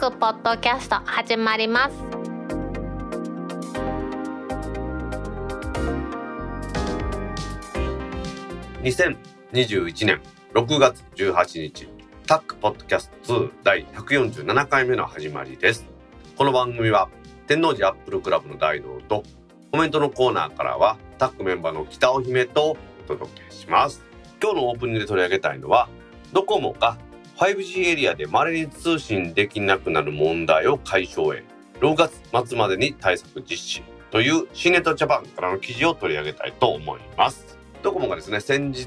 クポッドキャスト始まります。2021年6月18日タックポッドキャスト2第147回目の始まりです。この番組は天王寺アップルクラブの大道とコメントのコーナーからはタックメンバーの北尾姫とお届けします。今日のオープニングで取り上げたいのはドコモが 5G エリアで稀に通信できなくなる問題を解消へ。6月末までに対策実施というシネットジャパンからの記事を取り上げたいと思います。ドコモがですね先日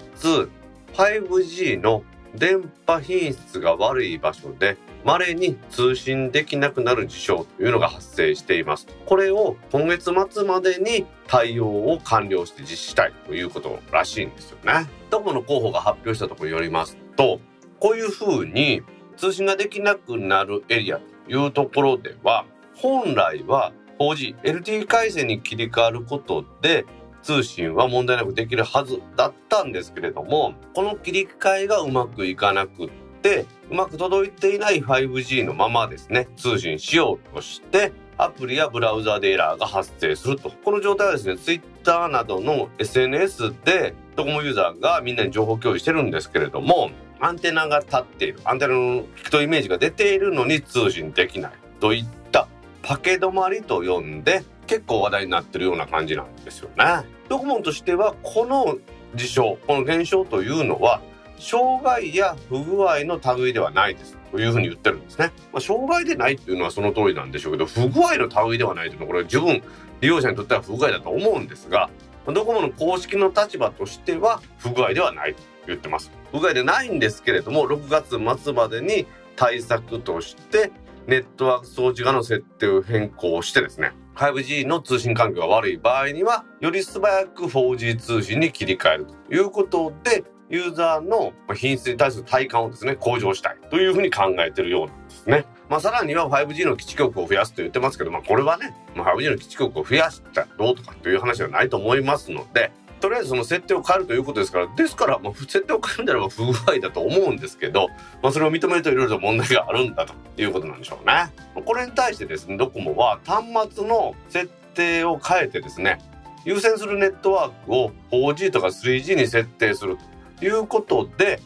5G の電波品質が悪い場所で稀に通信できなくなる事象というのが発生しています。これを今月末までに対応を完了して実施したいということらしいんですよね。ドコモの広報が発表したところによりますとこういうふうに通信ができなくなるエリアというところでは本来は 4G、LTE 回線に切り替わることで通信は問題なくできるはずだったんですけれどもこの切り替えがうまくいかなくってうまく届いていない 5G のままですね通信しようとしてアプリやブラウザでエラーが発生すると。この状態はですね Twitter などの SNS でドコモユーザーがみんなに情報共有してるんですけれどもアンテナが立っているアンテナのピクトイメージが出ているのに通信できないといったパケ止まりと呼んで結構話題になってるような感じなんですよね。ドコモとしてはこの事象この現象というのは障害や不具合の類ではないですというふうに言ってるんですね。まあ、障害でないっていうのはその通りなんでしょうけど不具合の類ではないというのはこれ十分利用者にとっては不具合だと思うんですがドコモの公式の立場としては不具合ではないと言ってます。不具合でないんですけれども6月末までに対策としてネットワーク装置側の設定を変更してですね 5G の通信環境が悪い場合にはより素早く 4G 通信に切り替えるということでユーザーの品質に対する体感をですね向上したいというふうに考えているようなんですね。まあ、さらには 5G の基地局を増やすと言ってますけど、まあ、これはね、まあ、5G の基地局を増やしたらどうとかという話ではないと思いますのでとりあえずその設定を変えるということですからですからまあ設定を変えるんであれば不具合だと思うんですけど、まあ、それを認めるといろいろと問題があるんだということなんでしょうね。これに対してですねドコモは端末の設定を変えてですね優先するネットワークを 4G とか 3G に設定するということで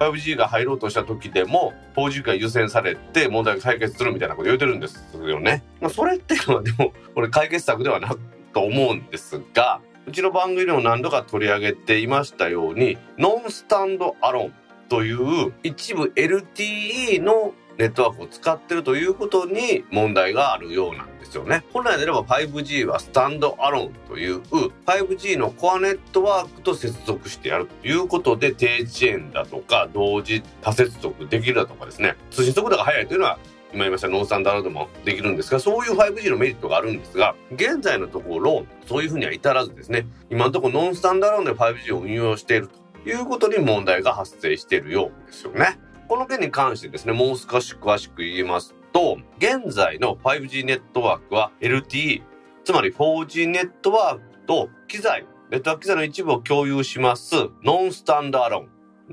5G が入ろうとした時でも 4G が優先されて問題が解決するみたいなこと言うてるんですよね。まあ、それっていうのはでもこれ解決策ではなくと思うんですがうちの番組でも何度か取り上げていましたようにノンスタンドアロンという一部 LTE のネットワークを使ってるということに問題があるようなんですよね。本来であれば 5G はスタンドアロンという 5G のコアネットワークと接続してやるということで低遅延だとか同時多接続できるだとかですね通信速度が速いというのは今言いましたノンスタンダードもできるんですがそういう 5G のメリットがあるんですが現在のところそういうふうには至らずですね今のところノンスタンダードで 5G を運用しているということに問題が発生しているようですよね。この件に関してですねもう少し詳しく言いますと現在の 5G ネットワークは LTE つまり 4G ネットワークと機材ネットワーク機材の一部を共有しますノンスタンダード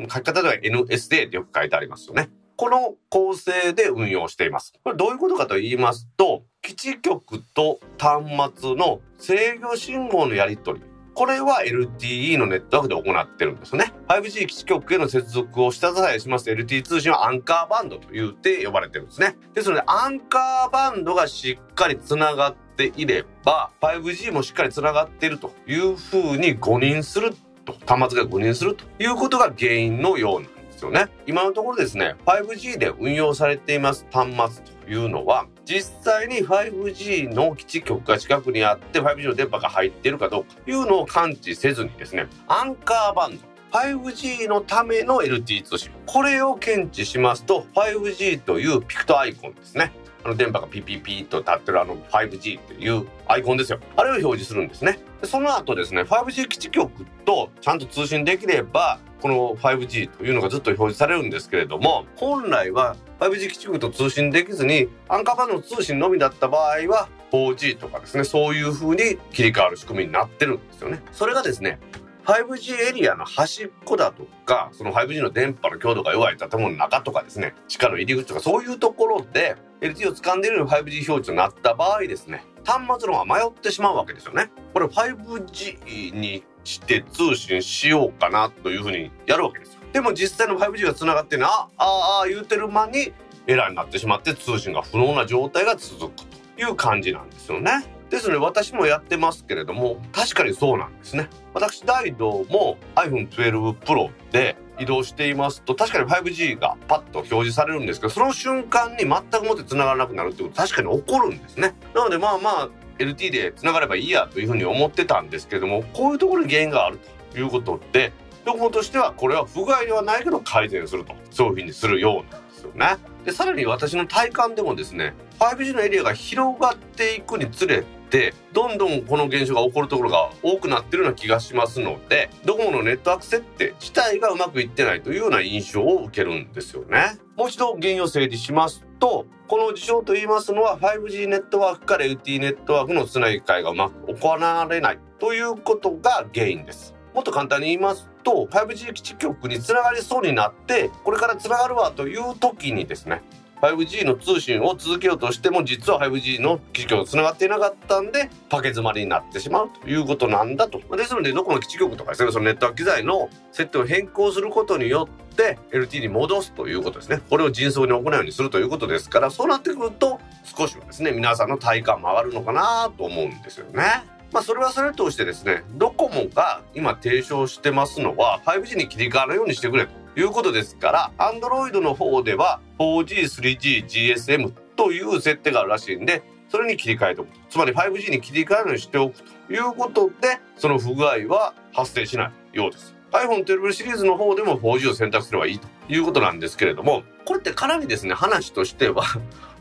書き方では NSD ってよく書いてありますよね。この構成で運用しています。これどういうことかと言いますと、基地局と端末の制御信号のやり取り。これは LTE のネットワークで行ってるんですね。5G 基地局への接続を下支えします LTE 通信はアンカーバンドと言って呼ばれてるんですね。ですので、アンカーバンドがしっかりつながっていれば、5G もしっかりつながっているというふうに誤認すると、端末が誤認するということが原因のようなんですよね。今のところですね、5G で運用されています端末というのは、実際に 5G の基地局が近くにあって 5G の電波が入っているかどうかというのを感知せずにですね、アンカーバンド、5G のための LTE 通信。これを検知しますと、5G というピクトアイコンですね。あの電波がピピピと立ってるあの 5G っていうアイコンですよ。あれを表示するんですね。その後ですね、5G 基地局とちゃんと通信できれば、この 5G というのがずっと表示されるんですけれども本来は 5G 基地局と通信できずにアンカーバンドの通信のみだった場合は 4G とかですねそういう風に切り替わる仕組みになってるんですよね。それがですね 5G エリアの端っこだとかその 5G の電波の強度が弱い建物の中とかですね地下の入り口とかそういうところで LTE を掴んでいる 5G 表示となった場合ですね端末の方が迷ってしまうわけですよね。これ 5G にして通信しようかなというふうにやるわけですよ。でも実際の 5G が繋がってねあああ言うてる間にエラーになってしまって通信が不能な状態が続くという感じなんですよね。ですので私もやってますけれども確かにそうなんですね。私ダイドも iPhone12 Pro で移動していますと確かに 5G がパッと表示されるんですけどその瞬間に全くもって繋がらなくなるってこと確かに起こるんですね。なのでまあまあ LT でつながればいいやというふうに思ってたんですけどもこういうところに原因があるということでドコモとしてはこれは不具合ではないけど改善するとそういうふうにするようなんですよね。でさらに私の体感でもですね 5G のエリアが広がっていくにつれてどんどんこの現象が起こるところが多くなってるような気がしますのでドコモのネットワーク設定自体がうまくいってないというような印象を受けるんですよね。もう一度原因を整理しますとこの事象と言いますのは 5G ネットワークから LTE ネットワークのつなぎ替えがうまく行われないということが原因です。もっと簡単に言いますと 5G 基地局につながりそうになってこれからつながるわという時にですね 5G の通信を続けようとしても実は 5G の基地局とつながっていなかったんでパケ詰まりになってしまうということなんだとですのでどこの基地局とかですねそのネットワーク機材の設定を変更することによって LT に戻すということですねこれを迅速に行うようにするということですからそうなってくると少しはですね皆さんの体感も上がるのかなと思うんですよね。まあそれはそれとしてですねドコモが今提唱してますのは 5G に切り替わるようにしてくれということですから Android の方では 4G、3G、GSM という設定があるらしいんでそれに切り替えておく。つまり 5G に切り替えるようにしておくということでその不具合は発生しないようです。iPhone12 シリーズの方でも 4G を選択すればいいということなんですけれどもこれってかなりですね話としては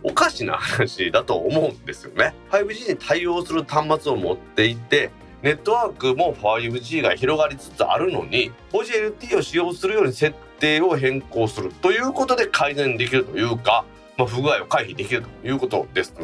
おかしな話だと思うんですよね 5G に対応する端末を持っていてネットワークも 5G が広がりつつあるのに 4GLT を使用するように設定を変更するということで改善できるというかまあ、不具合を回避できるということです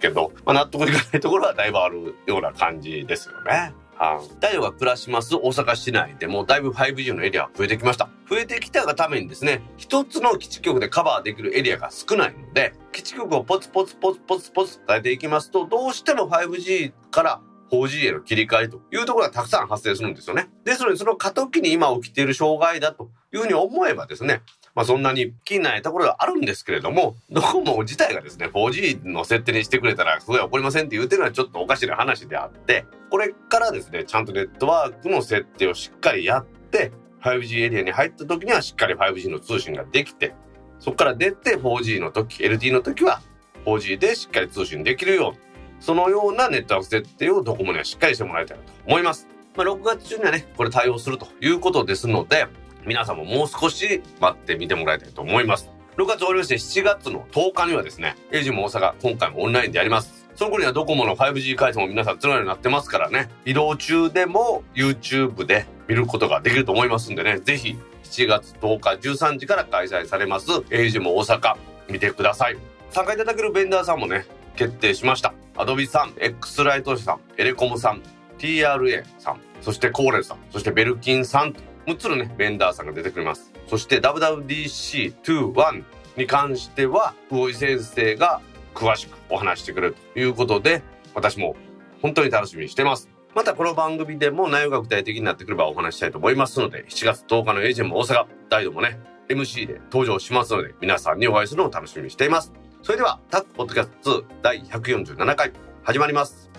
けど、まあ、納得いかないところはだいぶあるような感じですよね。はい。大が暮らします大阪市内でもだいぶ 5G のエリアが増えてきました。増えてきたがためにですね、一つの基地局でカバーできるエリアが少ないので、基地局をポツポツポツポツポツ変えていきますと、どうしても 5G から 4G への切り替えというところがたくさん発生するんですよね。ですので、その過渡期に今起きている障害だというふうに思えばですね、まあそんなに気にないところがあるんですけれども、ドコモ自体がですね、4G の設定にしてくれたら不具合起こりませんって言うてるのはちょっとおかしな話であって、これからですね、ちゃんとネットワークの設定をしっかりやって、5G エリアに入った時にはしっかり 5G の通信ができて、そこから出て 4G の時、LT の時は 4G でしっかり通信できるよう、そのようなネットワーク設定をドコモにはしっかりしてもらいたいなと思います。まあ、6月中にはね、これ対応するということですので、皆さんももう少し待ってみてもらいたいと思います。6月終わりまして7月の10日にはですね、エイジも大阪、今回もオンラインでやります。その頃にはドコモの 5G 回線も皆さんつながるようになってますからね、移動中でも YouTube で見ることができると思いますんでね、ぜひ7月10日13時から開催されます、エイジも大阪、見てください。参加いただけるベンダーさんもね、決定しました。アドビさん、X ライトさん、エレコムさん、TRA さん、そしてコーレルさん、そしてベルキンさんと6つのね、ベンダーさんが出てくれます。そして WWDC21 に関しては、魚井先生が詳しくお話してくれるということで、私も本当に楽しみにしてます。またこの番組でも内容が具体的になってくればお話したいと思いますので、7月10日のエージェンも大阪、大度もね、MC で登場しますので、皆さんにお会いするのを楽しみにしています。それでは、タックポッドキャスト2第147回、始まります。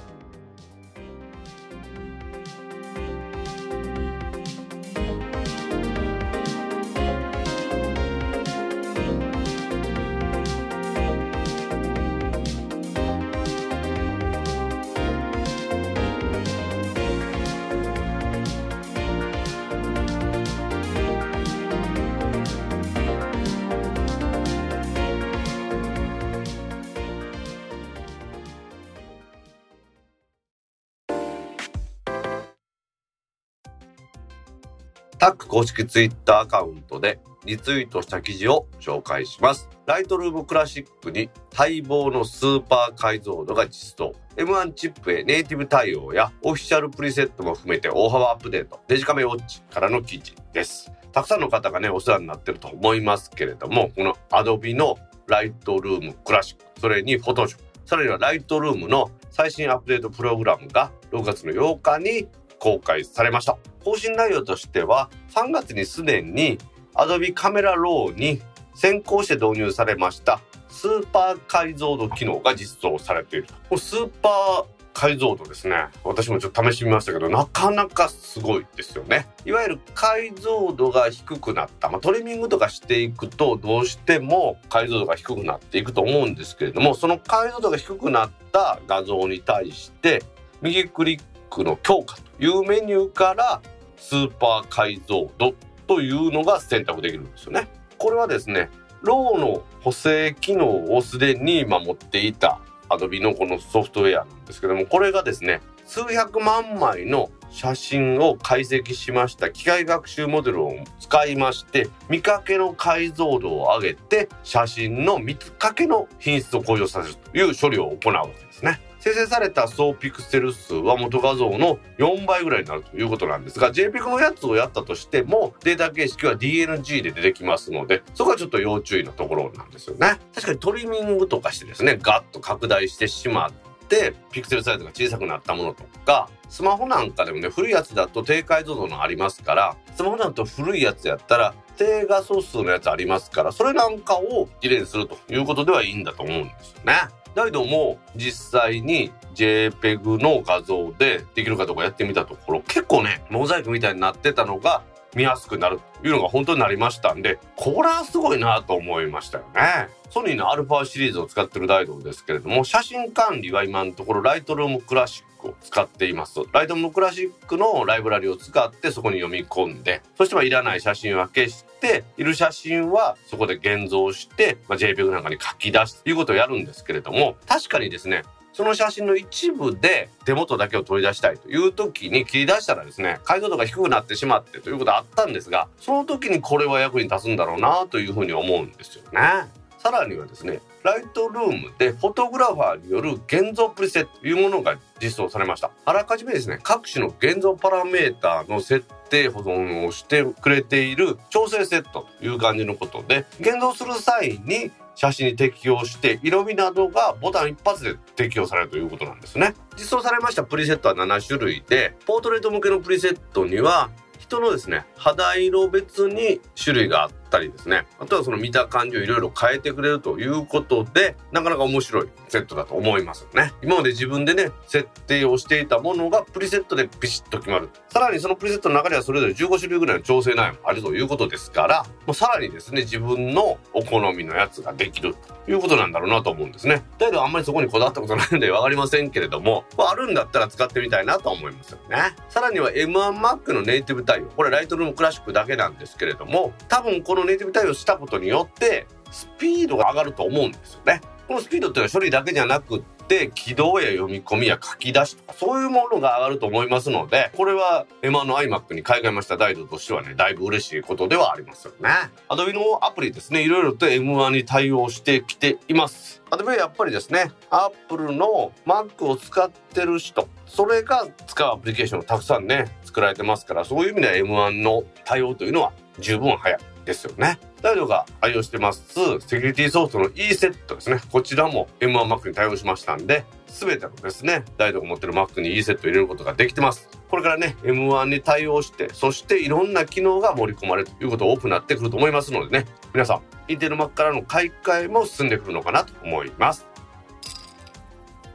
タック公式ツイッターアカウントでリツイートした記事を紹介します。ライトルームクラシックに待望のスーパー解像度が実装。M1 チップへネイティブ対応やオフィシャルプリセットも含めて大幅アップデート。デジカメウォッチからの記事です。たくさんの方がね、お世話になってると思いますけれども、この Adobe のライトルームクラシック、それに Photoshop、さらにはライトルームの最新アップデートプログラムが6月の8日に公開されました。更新内容としては、3月にすでに Adobe カメラローに先行して導入されましたスーパー解像度機能が実装されている。これスーパー解像度ですね。私もちょっと試してみましたけど、なかなかすごいですよね。いわゆる解像度が低くなった。まあ、トリミングとかしていくと、どうしても解像度が低くなっていくと思うんですけれども、その解像度が低くなった画像に対して、右クリックの強化というメニューからスーパー解像度というのが選択できるんですよね。これはですね、ローの補正機能をすでに持っていた Adobe のこのソフトウェアなんですけども、これがですね、数百万枚の写真を解析しました機械学習モデルを使いまして見かけの解像度を上げて写真の見かけの品質を向上させるという処理を行うわけですね。生成された総ピクセル数は元画像の4倍ぐらいになるということなんですが JPEG のやつをやったとしてもデータ形式は DNG で出てきますのでそこはちょっと要注意のところなんですよね確かにトリミングとかしてですねガッと拡大してしまってピクセルサイズが小さくなったものとかスマホなんかでもね古いやつだと低解像度のありますからスマホだと古いやつやったら低画素数のやつありますからそれなんかをきれいにするということではいいんだと思うんですよね。だけども実際に JPEG の画像でできるかどうかやってみたところ結構ねモザイクみたいになってたのが見やすくなるというのが本当になりましたんでこれはすごいなと思いましたよね。ソニーの α シリーズを使ってるダイドですけれども写真管理は今のところライトルームクラシックを使っています。とライトルームクラシックのライブラリを使ってそこに読み込んでそしてはいらない写真は消している写真はそこで現像して、まあ、JPEG なんかに書き出すということをやるんですけれども確かにですねその写真の一部で手元だけを取り出したいという時に切り出したらですね解像度が低くなってしまってということはあったんですがその時にこれは役に立つんだろうなというふうに思うんですよね。さらにはですねライトルームでフォトグラファーによる現像プリセットというものが実装されましたあらかじめですね各種の現像パラメーターの設定保存をしてくれている調整セットという感じのことで現像する際に写真に適用して色味などがボタン一発で適用されるということなんですね。実装されましたプリセットは7種類でポートレート向けのプリセットには人のですね肌色別に種類があったりですね。あとはその見た感じをいろいろ変えてくれるということでなかなか面白いセットだと思いますよね。今まで自分でね設定をしていたものがプリセットでビシッと決まる。さらにそのプリセットの中ではそれぞれ15種類ぐらいの調整内容もあるということですからもうさらにですね自分のお好みのやつができるということなんだろうなと思うんですね。だけどあんまりそこにこだわったことないので 分かりませんけれどもあるんだったら使ってみたいなと思いますよね。さらには M1Mac のネイティブ対応。これライトルームクラシックだけなんですけれども多分このネイティブ対応したことによってスピードが上がると思うんですよね。このスピードっていうのは処理だけじゃなくって起動や読み込みや書き出しとかそういうものが上がると思いますのでこれは M1 の iMac に買い替えました。ダイドとしてはねだいぶ嬉しいことではありますよね。Adobe のアプリですね。いろいろと M1 に対応してきています。Adobe はやっぱりですね Apple の Mac を使ってる人それが使うアプリケーションをたくさんね作られてますからそういう意味では M1 の対応というのは十分早い。ですよね。ダイドが愛用してますセキュリティソフトの E セットですね。こちらも M1Mac に対応しましたんで、すべてのですね、ダイドが持ってる Mac に E セット入れることができてます。これからね、M1 に対応して、そしていろんな機能が盛り込まれるということが多くなってくると思いますのでね、皆さん、インテル Mac からの買い替えも進んでくるのかなと思います。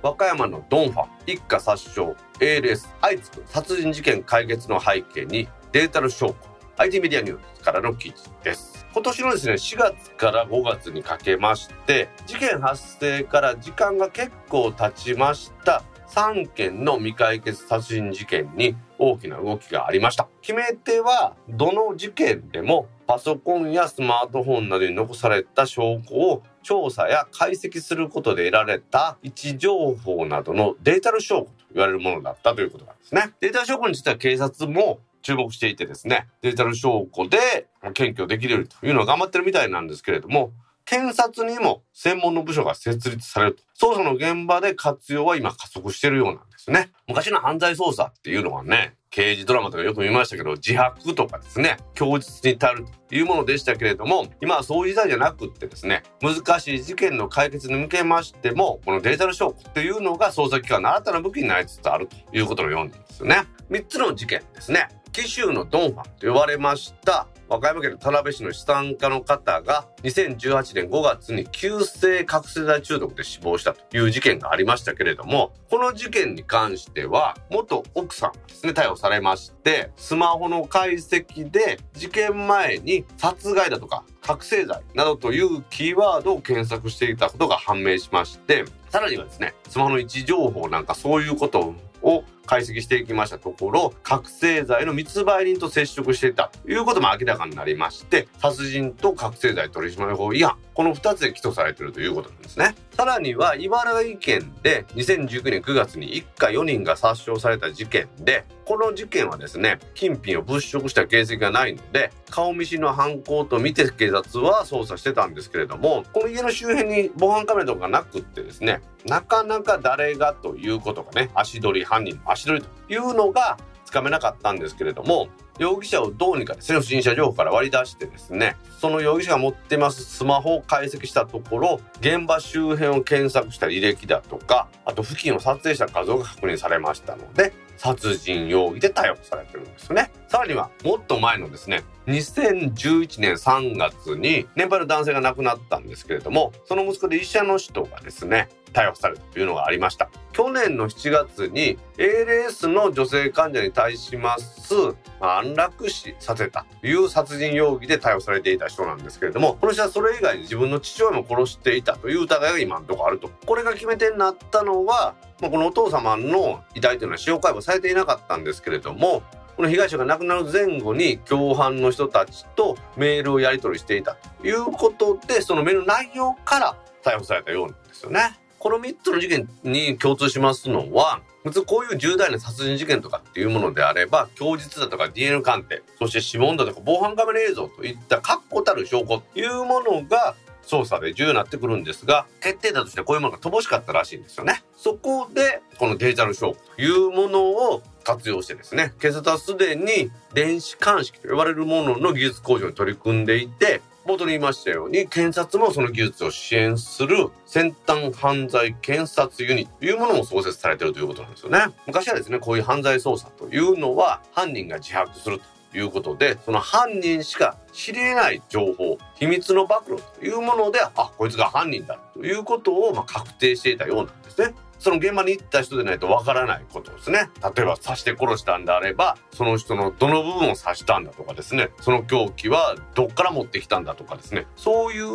和歌山のドンファ一家殺傷 ALS 相次ぐ殺人事件解決の背景にデータの証拠 IT メディアニュースからの記事です。今年のですね、4月から5月にかけまして、事件発生から時間が結構経ちました3件の未解決殺人事件に大きな動きがありました。決め手は、どの事件でもパソコンやスマートフォンなどに残された証拠を調査や解析することで得られた位置情報などのデータの証拠と言われるものだったということなんですね。データ証拠については警察も注目していてですね、デジタル証拠で検挙できるというのは頑張ってるみたいなんですけれども、検察にも専門の部署が設立されると。捜査の現場で活用は今加速してるようなんですね。昔の犯罪捜査っていうのはね、刑事ドラマとかよく見ましたけど、自白とかですね、供述に足るというものでしたけれども、今はそういう時代じゃなくってですね、難しい事件の解決に向けましても、このデジタル証拠っていうのが捜査機関の新たな武器になりつつあるということのようなんですよね。3つの事件ですね。紀州のドンファンと呼ばれました。和歌山県の田辺市の資産家の方が2018年5月に急性覚醒剤中毒で死亡したという事件がありましたけれども、この事件に関しては元奥さんがですね、逮捕されまして、スマホの解析で事件前に殺害だとか覚醒剤などというキーワードを検索していたことが判明しまして、さらにはですね、スマホの位置情報なんかそういうことを解析していきましたところ、覚醒剤の密売人と接触していたということも明らかになりまして、殺人と覚醒剤取締法違反、この2つで起訴されているということなんですね。さらには、茨城県で2019年9月に一家4人が殺傷された事件で、この事件はですね、金品を物色した形跡がないので、顔見知りの犯行と見て警察は捜査してたんですけれども、この家の周辺に防犯カメラとかなくってですね、なかなか誰がということがね、足取り、犯人の足取りというのがつかめなかったんですけれども、容疑者をどうにかですね、不審者情報から割り出してですね、その容疑者が持ってますスマホを解析したところ、現場周辺を検索した履歴だとか、あと付近を撮影した画像が確認されましたので、殺人容疑で逮捕されてるんですね。さらには、もっと前のですね、2011年3月に年配の男性が亡くなったんですけれども、その息子で医者の人がですね、逮捕されるというのがありました。去年の7月に ALS の女性患者に対します安楽死させたという殺人容疑で逮捕されていた人なんですけれども、この人はそれ以外に自分の父親も殺していたという疑いが今のところあると。これが決め手になったのは、ま、このお父様の遺体というのは司法解剖されていなかったんですけれども、この被害者が亡くなる前後に共犯の人たちとメールをやり取りしていたということで、そのメールの内容から逮捕されたようなんですよね。この3つの事件に共通しますのは、普通こういう重大な殺人事件とかっていうものであれば、供述だとか DNA 鑑定、そして指紋だとか防犯カメラ映像といった確固たる証拠というものが捜査で重要になってくるんですが、決定打としてこういうものが乏しかったらしいんですよね。そこで、このデジタル証拠というものを活用してですね、警察はすでに電子鑑識と呼ばれるものの技術向上に取り組んでいて、冒頭に言いましたように、検察もその技術を支援する先端犯罪検察ユニットというものも創設されているということなんですよね。昔はですね、こういう犯罪捜査というのは犯人が自白するということで、その犯人しか知り得ない情報、秘密の暴露というもので、あ、こいつが犯人だということをま確定していたようなんですね。その現場に行った人でないとわからないことですね。例えば刺して殺したんであれば、その人のどの部分を刺したんだとかですね、その凶器はどっから持ってきたんだとかですね、そういう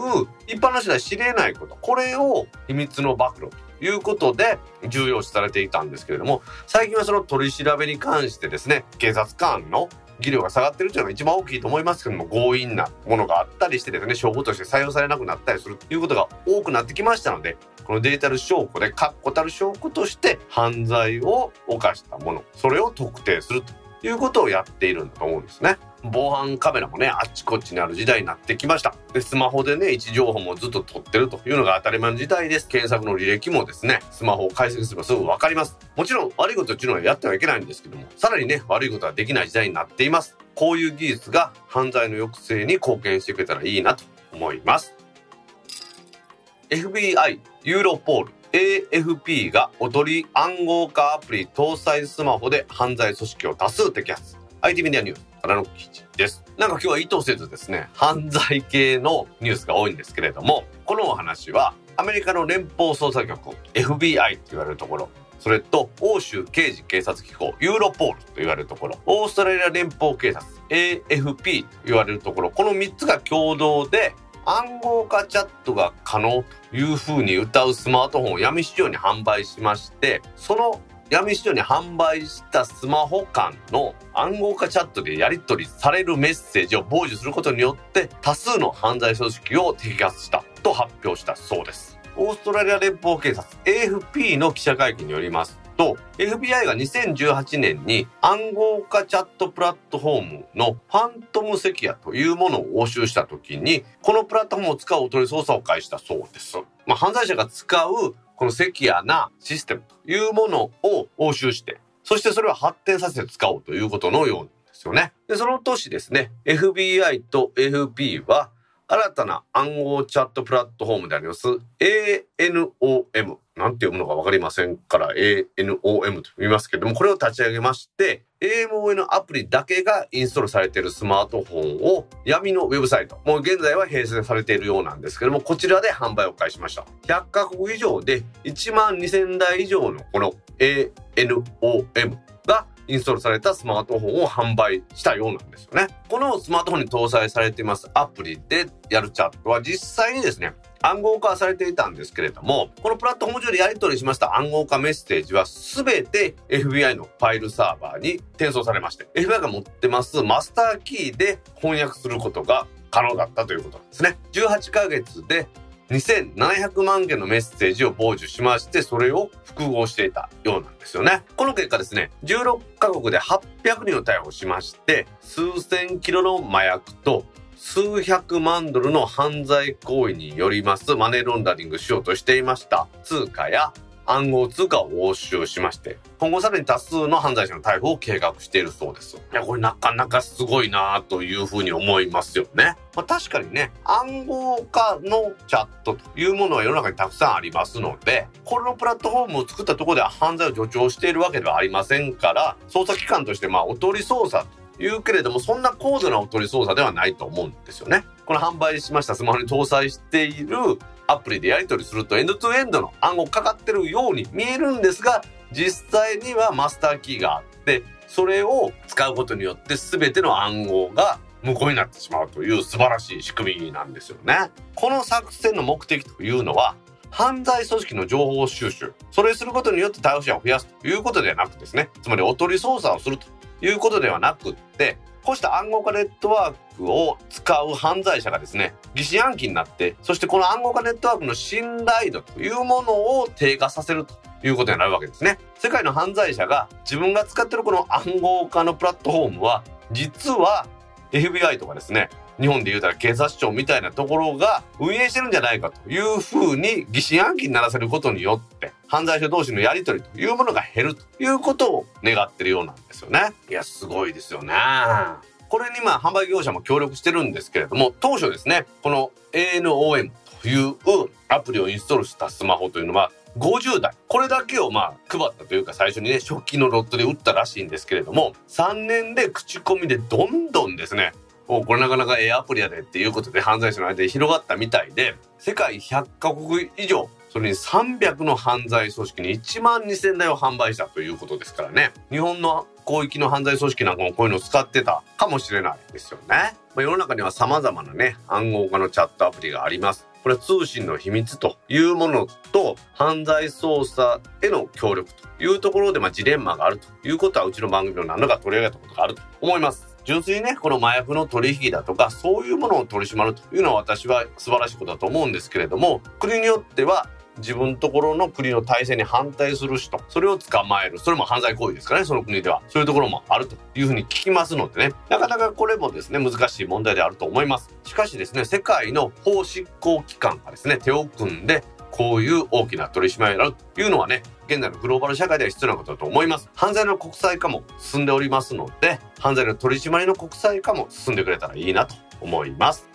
一般の人は知れないこと、これを秘密の暴露ということで重要視されていたんですけれども、最近はその取り調べに関してですね、警察官の技量が下がってるというのが一番大きいと思いますけども、強引なものがあったりしてですね、証拠として採用されなくなったりするということが多くなってきましたので、このデジタル証拠で確固たる証拠として犯罪を犯したもの、それを特定すると。いうことをやっているんだと思うんですね。防犯カメラもね、あっちこっちにある時代になってきました。で、スマホでね、位置情報もずっと撮ってるというのが当たり前の時代です。検索の履歴もですね、スマホを解析すればすぐわかります。もちろん悪いことっていうのはやってはいけないんですけども、さらにね、悪いことはできない時代になっています。こういう技術が犯罪の抑制に貢献してくれたらいいなと思います。FBI、ユーロポール、AFP が踊り暗号化アプリ搭載スマホで犯罪組織を多数摘発。IT メディアニュースからの記事です。なんか今日は意図せずですね、犯罪系のニュースが多いんですけれども、このお話はアメリカの連邦捜査局 FBI と言われるところ、それと欧州刑事警察機構ユーロポールと言われるところ、オーストラリア連邦警察 AFP と言われるところ、この3つが共同で暗号化チャットが可能というふうに歌うスマートフォンを闇市場に販売しまして、その闇市場に販売したスマホ間の暗号化チャットでやり取りされるメッセージを傍受することによって多数の犯罪組織を摘発したと発表したそうです。オーストラリア連邦警察 AFP の記者会見によりますと、FBI が2018年に暗号化チャットプラットフォームのファントムセキュアというものを押収した時にこのプラットフォームを使うおとり捜査を開始したそうです。まあ、犯罪者が使うこのセキュアなシステムというものを押収してそしてそれを発展させて使おうということのようですよね。で、その年ですね、FBI と FP は新たな暗号チャットプラットフォームであります。ANOM なんて読むのかわかりませんから ANOM と言いますけども、これを立ち上げまして、AMON アプリだけがインストールされているスマートフォンを闇のウェブサイト、もう現在は併設されているようなんですけども、こちらで販売を開始しました。100カ国以上で1万2000台以上のこの ANOM インストールされたスマートフォンを販売したようなんですよね。このスマートフォンに搭載されていますアプリでやるチャットは実際にですね、暗号化されていたんですけれども、このプラットフォーム上でやり取りしました暗号化メッセージは全て FBI のファイルサーバーに転送されまして、FBI が持ってますマスターキーで翻訳することが可能だったということなんですね。18ヶ月で2700万件のメッセージを傍受しまして、それを複合していたようなんですよね。この結果ですね、16カ国で800人を逮捕しまして、数千キロの麻薬と数百万ドルの犯罪行為によりますマネーロンダリングしようとしていました通貨や暗号通貨を押収しまして、今後さらに多数の犯罪者の逮捕を計画しているそうです。いや、これなかなかすごいなというふうに思いますよね。まあ、確かにね、暗号化のチャットというものは世の中にたくさんありますので、このプラットフォームを作ったところでは犯罪を助長しているわけではありませんから、捜査機関としてまあおとり捜査というけれども、そんな高度なおとり捜査ではないと思うんですよね。この販売しましたスマホに搭載しているアプリでやり取りするとエンドトゥエンドの暗号かかってるように見えるんですが、実際にはマスターキーがあって、それを使うことによって全ての暗号が無効になってしまうという素晴らしい仕組みなんですよね。この作戦の目的というのは、犯罪組織の情報収集、それすることによって逮捕者を増やすということではなくですね、つまりおとり捜査をするということではなくって、こうした暗号化ネットワークを使う犯罪者がですね、疑心暗鬼になって、そしてこの暗号化ネットワークの信頼度というものを低下させるということになるわけですね。世界の犯罪者が自分が使ってるこの暗号化のプラットフォームは、実は FBI とかですね、日本で言うたら警察庁みたいなところが運営してるんじゃないかというふうに疑心暗鬼にならせることによって犯罪者同士のやり取りというものが減るということを願ってるようなんですよね。いや、すごいですよね。これにまあ販売業者も協力してるんですけれども、当初ですね、この ANOM というアプリをインストールしたスマホというのは50代。これだけをまあ配ったというか最初にね、初期のロットで売ったらしいんですけれども、3年で口コミでどんどんですね、おこれなかなかええアプリやでっていうことで犯罪者の間で広がったみたいで、世界100カ国以上、それに300の犯罪組織に1万2000台を販売したということですからね。日本の広域の犯罪組織なんかもこういうのを使ってたかもしれないですよね。まあ、世の中には様々なね、暗号化のチャットアプリがあります。これは通信の秘密というものと犯罪捜査への協力というところでまあジレンマがあるということはうちの番組の何度か取り上げたことがあると思います。純粋にね、この麻薬の取引だとか、そういうものを取り締まるというのは私は素晴らしいことだと思うんですけれども、国によっては自分ところの国の体制に反対する人、それを捕まえる。それも犯罪行為ですからね、その国では。そういうところもあるというふうに聞きますのでね、なかなかこれもですね、難しい問題であると思います。しかしですね、世界の法執行機関がですね、手を組んで、こういう大きな取り締まりをやるというのはね、現在のグローバル社会では必要なことだと思います。犯罪の国際化も進んでおりますので、犯罪の取り締まりの国際化も進んでくれたらいいなと思います。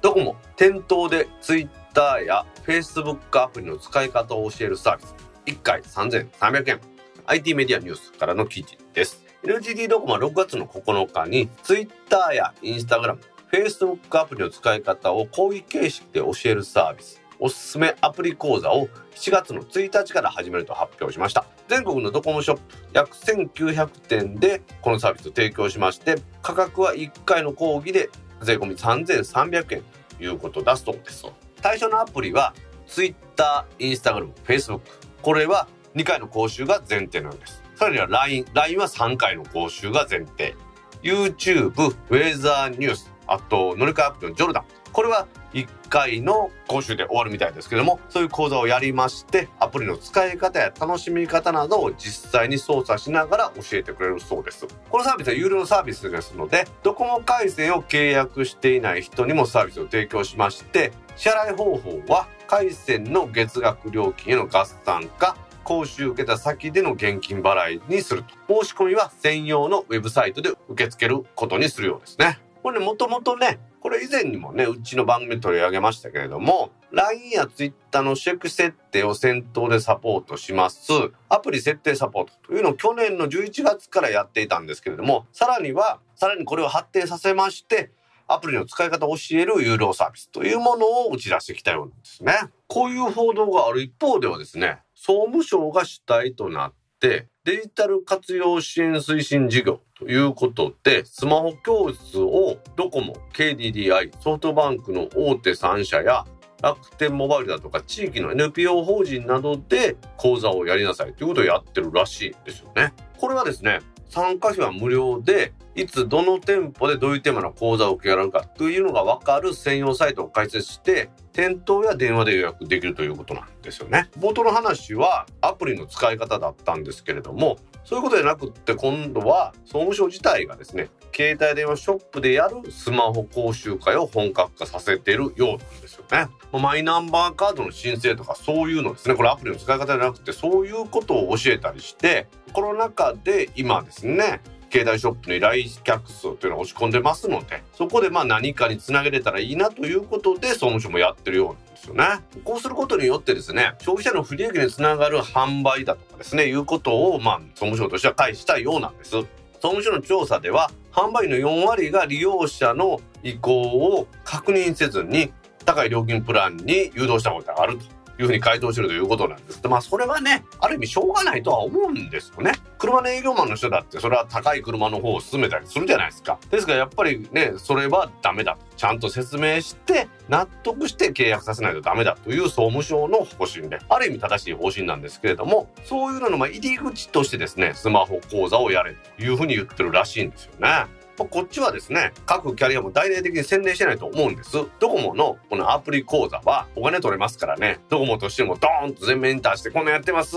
どこも店頭で Twitter や Facebook アプリの使い方を教えるサービス。1回3300円。IT メディアニュースからの記事です。LGD ドコモは6月の9日に Twitter や Instagram、Facebook アプリの使い方を講義形式で教えるサービス。おすすめアプリ講座を7月の1日から始めると発表しました全国のドコモショップ約1900店でこのサービスを提供しまして価格は1回の講義で税込み3300円ということだそうです対象のアプリは Twitter、Instagram、Facebook これは2回の講習が前提なんです。さらには LINE、LINE は3回の講習が前提。YouTube、ウェザーニュースあと乗り換えアプリのジョルダン。これは1回の講習で終わるみたいですけどもそういう講座をやりましてアプリの使い方や楽しみ方などを実際に操作しながら教えてくれるそうです。このサービスは有料のサービスですのでドコモ回線を契約していない人にもサービスを提供しまして支払い方法は回線の月額料金への合算か講習受けた先での現金払いにすると。申し込みは専用のウェブサイトで受け付けることにするようですね。これねもともとねこれ以前にもねうちの番組取り上げましたけれども LINE や Twitter の初期設定を先頭でサポートします。アプリ設定サポートというのを去年の11月からやっていたんですけれどもさらにはさらにこれを発展させましてアプリの使い方を教える有料サービスというものを打ち出してきたようなんですね。こういう報道がある一方ではですね、総務省が主体となってデジタル活用支援推進事業ということでスマホ教室をドコモ KDDI ソフトバンクの大手3社や楽天モバイルだとか地域の NPO 法人などで講座をやりなさいということをやってるらしいですよね。これはですね参加費は無料でいつどの店舗でどういうテーマの講座を受けられるかというのが分かる専用サイトを開設して店頭や電話で予約できるということなんですよね。冒頭の話はアプリの使い方だったんですけれどもそういうことじゃなくって今度は総務省自体がですね携帯電話ショップでやるスマホ講習会を本格化させてるようなんですよね。マイナンバーカードの申請とかそういうのですねこれアプリの使い方じゃなくてそういうことを教えたりしてコロナ禍で今ですね携帯ショップの依頼客数というのは落ち込んでますのでそこでまあ何かにつなげれたらいいなということで総務省もやってるようなんですよね。こうすることによってですね消費者の不利益につながる販売だとかですねいうことをまあ総務省としては返したいようなんです。総務省の調査では販売の4割が利用者の意向を確認せずに高い料金プランに誘導したことがあるというふうに回答してるということなんです。まあそれはねある意味しょうがないとは思うんですよね。車の営業マンの人だってそれは高い車の方を進めたりするじゃないですか。ですからやっぱりねそれはダメだちゃんと説明して納得して契約させないとダメだという総務省の方針である意味正しい方針なんですけれどもそういうののま入り口としてですねスマホ講座をやれというふうに言ってるらしいんですよね。こっちはですね、各キャリアも大々的に宣伝してないと思うんです。ドコモのこのアプリ講座はお金取れますからね、ドコモとしてもドーンと全面に出してこんなやってます。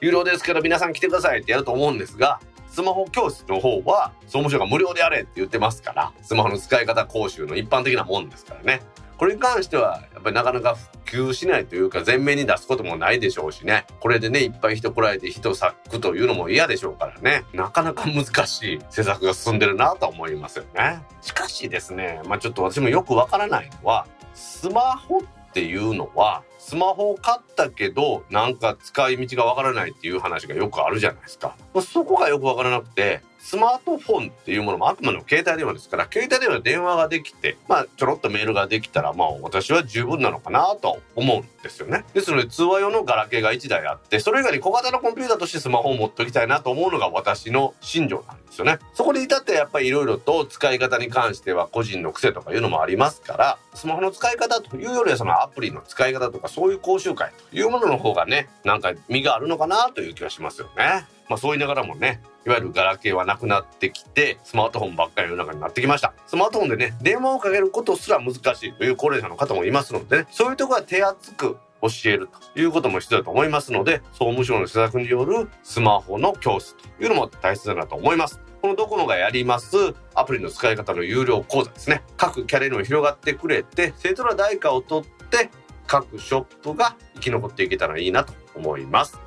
有料ですけど皆さん来てくださいってやると思うんですが、スマホ教室の方は総務省が無料でやれって言ってますから、スマホの使い方講習の一般的なもんですからね。これに関してはやっぱりなかなか普及しないというか前面に出すこともないでしょうしね。これでねいっぱい人来られて人咲くというのも嫌でしょうからね。なかなか難しい施策が進んでるなと思いますよね。しかしですねまあちょっと私もよくわからないのはスマホっていうのはスマホを買ったけどなんか使い道がわからないっていう話がよくあるじゃないですか。そこがよくわからなくてスマートフォンっていうものもあくまでも携帯電話ですから携帯電話で電話ができてまあちょろっとメールができたらまあ私は十分なのかなと思うんですよね。ですので通話用のガラケーが1台あってそれ以外に小型のコンピューターとしてスマホを持っておきたいなと思うのが私の信条なんですよね。そこで至ってやっぱりいろいろと使い方に関しては個人の癖とかいうのもありますからスマホの使い方というよりはそのアプリの使い方とかそういう講習会というものの方がねなんか身があるのかなという気はしますよねまあそう言いながらもねいわゆるガラケーはなくなってきて、スマートフォンばっかりの中になってきました。スマートフォンでね、電話をかけることすら難しいという高齢者の方もいますのでね、そういうところは手厚く教えるということも必要だと思いますので、総務省の施策によるスマホの教室というのも大切だなと思います。このドコモがやりますアプリの使い方の有料講座ですね。各キャリアにも広がってくれて、正当な代価を取って各ショップが生き残っていけたらいいなと思います。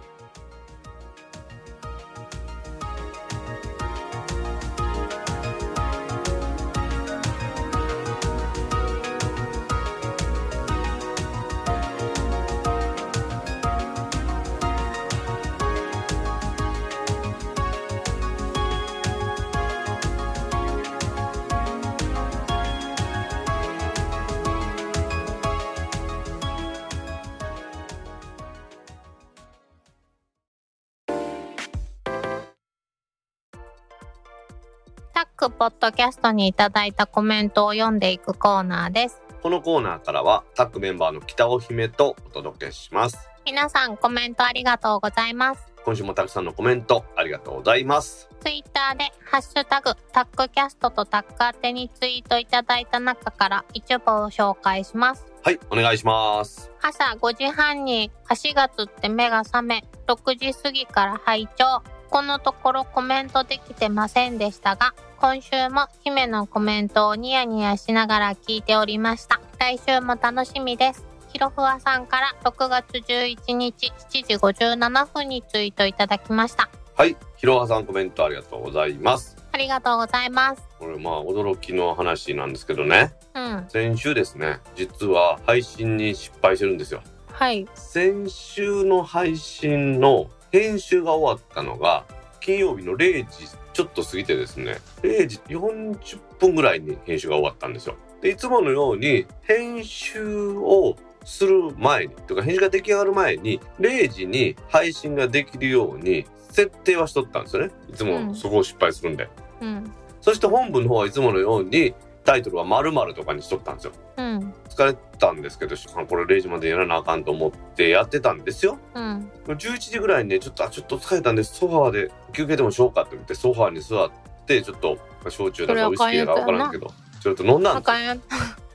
タックポッドキャストにいただいたコメントを読んでいくコーナーです。このコーナーからはタックメンバーの北尾姫とお届けします。皆さんコメントありがとうございます。今週もたくさんのコメントありがとうございます。ツイッターで、ハッシュタグ、タックキャストとタック宛てにツイートいただいた中から一部を紹介します。はい、お願いします。朝5時半に足がつって目が覚め、6時過ぎから拝聴。このところコメントできてませんでしたが、今週も姫のコメントをニヤニヤしながら聞いておりました。来週も楽しみです。ひろふわさんから6月11日7時57分にツイートいただきました。はい、ひろはさんコメントありがとうございます。ありがとうございます。これまあ驚きの話なんですけどね。うん。先週ですね、実は配信に失敗してるんですよ。はい。先週の配信の編集が終わったのが金曜日の0時ちょっと過ぎてですね0時40分ぐらいに編集が終わったんですよ。でいつものように編集をする前にとか編集が出来上がる前に0時に配信ができるように設定はしとったんですよね。いつもそこを失敗するんで、うん。そして本文の方はいつものようにタイトルは〇〇とかにしとったんですよ。うん。疲れたんですけどあこれ0時までやらなあかんと思ってやってたんですようん。11時ぐらいにねちょっとあちょっと疲れたんでソファーで休憩でもしようかって言ってソファーに座ってちょっと焼酎だかウイスキーだか分からんけどちょっと飲んだんですよ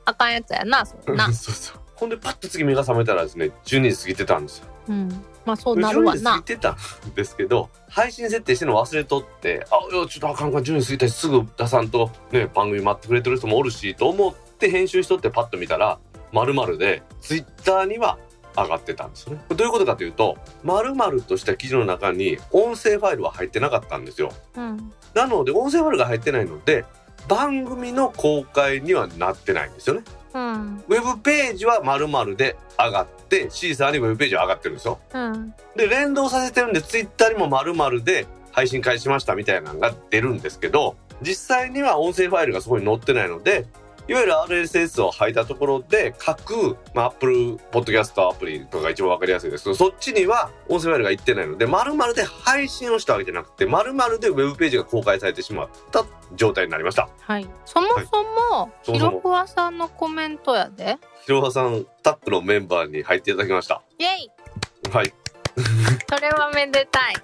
あかんや、つやな、そんな。そうそうほんでパッと次目が覚めたらですね12時過ぎてたんですようん。まあそうなるわ12時過ぎな。てたんですけど配信設定してるの忘れとってあちょっとあかんあかん12時過ぎたしすぐ出さんとね番組待ってくれてる人もおるしと思って編集しとってパッと見たら〇〇でツイッターには上がってたんですよね。どういうことかというと〇〇とした記事の中に音声ファイルは入ってなかったんですよ。うん。なので音声ファイルが入ってないので番組の公開にはなってないんですよね。うん。ウェブページは〇〇で上がってシーサーにウェブページは上がってるんですよ。うん。で連動させてるんでツイッターにも〇〇で配信開始しましたみたいなのが出るんですけど実際には音声ファイルがそこに載ってないのでいわゆる RSS を吐いたところで各、まあ、Apple Podcast アプリとかが一番わかりやすいですけどそっちには音声ファイルがいってないので〇〇で配信をしたわけじゃなくて〇〇でウェブページが公開されてしまった状態になりました。はい。そもそも、ひろふわさんのコメントやで。ひろはさんタックのメンバーに入っていただきました。イェイはい。それはめでたい。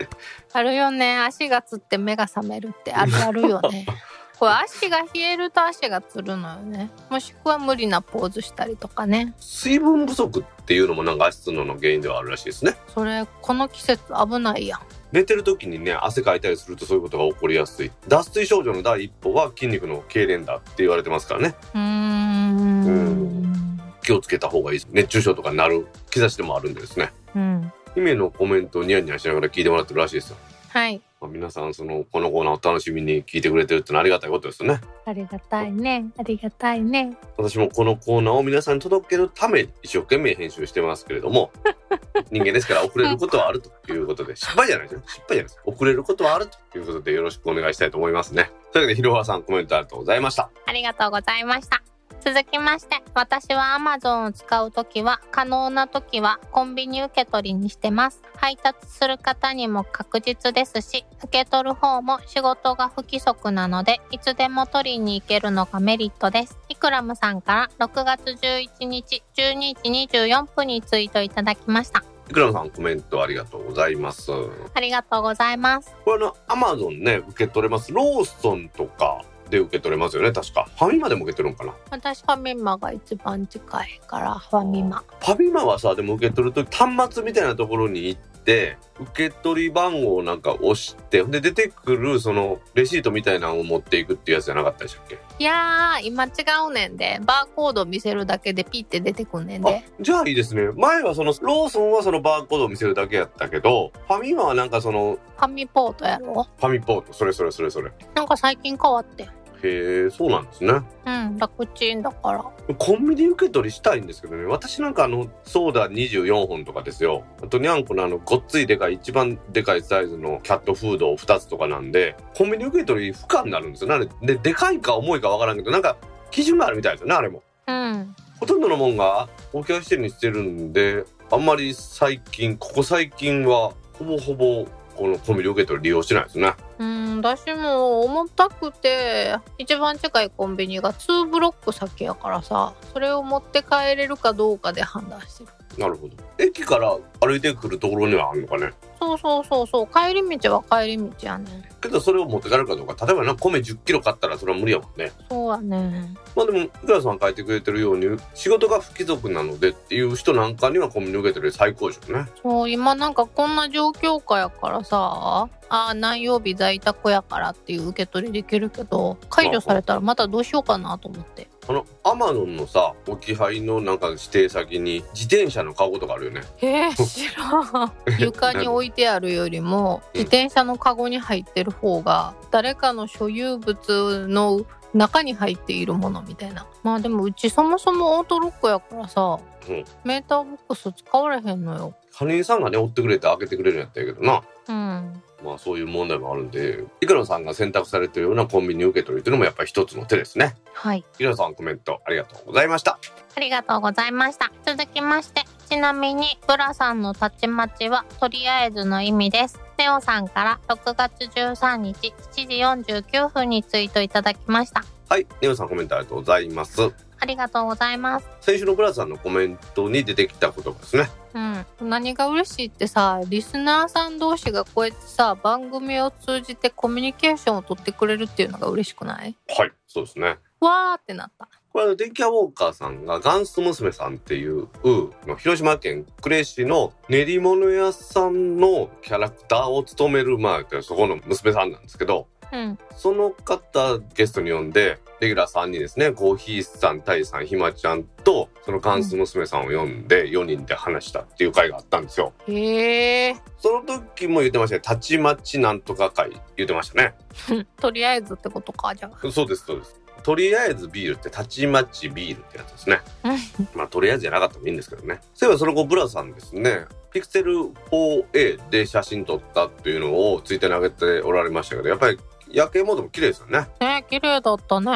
あるよね。足がつって目が覚めるってあるあるよね。これ足が冷えると足がつるのよね。もしくは無理なポーズしたりとかね。水分不足っていうのもなんか足つるのの原因ではあるらしいですね。それ、この季節危ないやん。寝てる時にね汗かいたりするとそういうことが起こりやすい脱水症状の第一歩は筋肉の痙攣だって言われてますからねうーん。気をつけた方がいい熱中症とかになる兆しでもあるんでですねうん。姫のコメントをニヤニヤしながら聞いてもらってるらしいですよ、はい。まあ、皆さんそのこのコーナーを楽しみに聞いてくれてるってのはありがたいことですよねありがたいね。ありがたいね。私もこのコーナーを皆さんに届けるために一生懸命編集してますけれども 人間ですから遅れることはあるということで失敗じゃないですよ失敗じゃないです遅れることはあるということでよろしくお願いしたいと思いますねというわけでひろはさんコメントありがとうございましたありがとうございました。続きまして、私は Amazon を使うときは、可能なときはコンビニ受け取りにしてます。配達する方にも確実ですし、受け取る方も仕事が不規則なので、いつでも取りに行けるのがメリットです。イクラムさんから6月11日12時24分にツイートいただきました。いくらさんコメントありがとうございますありがとうございます。これあのアマゾンね受け取れますローソンとかで受け取れますよね確かファミマでも受け取るんかな？私ファミマが一番近いから、ファミマ。ファミマはさでも受け取ると端末みたいなところに行って受け取り番号をなんか押してで出てくるそのレシートみたいなのを持っていくっていうやつじゃなかったでしたっけ？いやー、今違うねんで。バーコード見せるだけでピッて出てくんねんあで。じゃあいいですね前はそのローソンはそのバーコードを見せるだけやったけどファミマはなんかそのファミポートやろ？ファミポートそれそれそれそれなんか最近変わってん。へえそうなんですね。うん、楽ちんだから。コンビニ受け取りしたいんですけどね。私なんかあのソーダ24本とかですよ。あとにゃんこのあのごっついでかい一番でかいサイズのキャットフードを2つとかなんでコンビニ受け取り不可になるんですよなのでででかいか重いかわからんけどなんか基準があるみたいですよねあれも。うん。ほとんどのもんがお客してるにしてるんであんまり最近ここ最近はほぼほぼこのコンビニ受け取り利用してないですねうん、私も重たくて、一番近いコンビニが2ブロック先やからさ、それを持って帰れるかどうかで判断してる。なるほど。駅から歩いてくるところにはあるのかね。そうそうそうそう。帰り道は帰り道やね。んけどそれを持って帰るかどうか。例えばな米1 0キロ買ったらそれは無理やもんね。そうやね。まあでもいくらさん書いてくれてるように仕事が不貴族なのでっていう人なんかにはコンビニ受け取り最高でしょうね。そう今なんかこんな状況下やからさあ何曜日在宅やからっていう受け取りできるけど解除されたらまたどうしようかなと思ってあのアマゾンのさ置き配のなんか指定先に自転車のカゴとかあるよね。えー、知らん。床に置いてあるよりもうん。自転車のカゴに入ってる方が誰かの所有物の中に入っているものみたいな。まあでもうちそもそもオートロックやからさ、うん。メーターボックス使われへんのよ。管理人さんがね追ってくれて開けてくれるんやったんやけどな。うんまあそういう問題もあるんでいくらさんが選択されてるようなコンビニ受け取りっていうのもやっぱり一つの手ですねはいいくらさんコメントありがとうございましたありがとうございました。続きまして、ちなみに、ブラさんのたちまちは、とりあえずの意味です。ネオさんから6月13日7時49分にツイートいただきました。はいネオさんコメントありがとうございますありがとうございます。先週のブラさんのコメントに出てきた言葉ですねうん。何が嬉しいってさ、リスナーさん同士がこうやってさ、番組を通じてコミュニケーションを取ってくれるっていうのが嬉しくない？はいそうですねわーってなった。これ電気屋ウォーカーさんがガンス娘さんっていうの広島県呉市の練り物屋さんのキャラクターを務めるまあそこの娘さんなんですけどうん。その方ゲストに呼んでレギュラーさんにですねコーヒーさんタイさんひまちゃんとそのガンス娘さんを呼んで4人で話したっていう会があったんですよ。へえ。その時も言ってましたね。たちまちなんとか会言ってましたね。とりあえずってことか、じゃあ。そうですそうです。とりあえずビールってたちまちビールってやつですね。まあとりあえずじゃなかったらいいんですけどね。そういえばその後ブラさんですねピクセル 4A で写真撮ったっていうのをツイッターに上げておられましたけどやっぱり夜景モードも綺麗ですよねね綺麗だったね。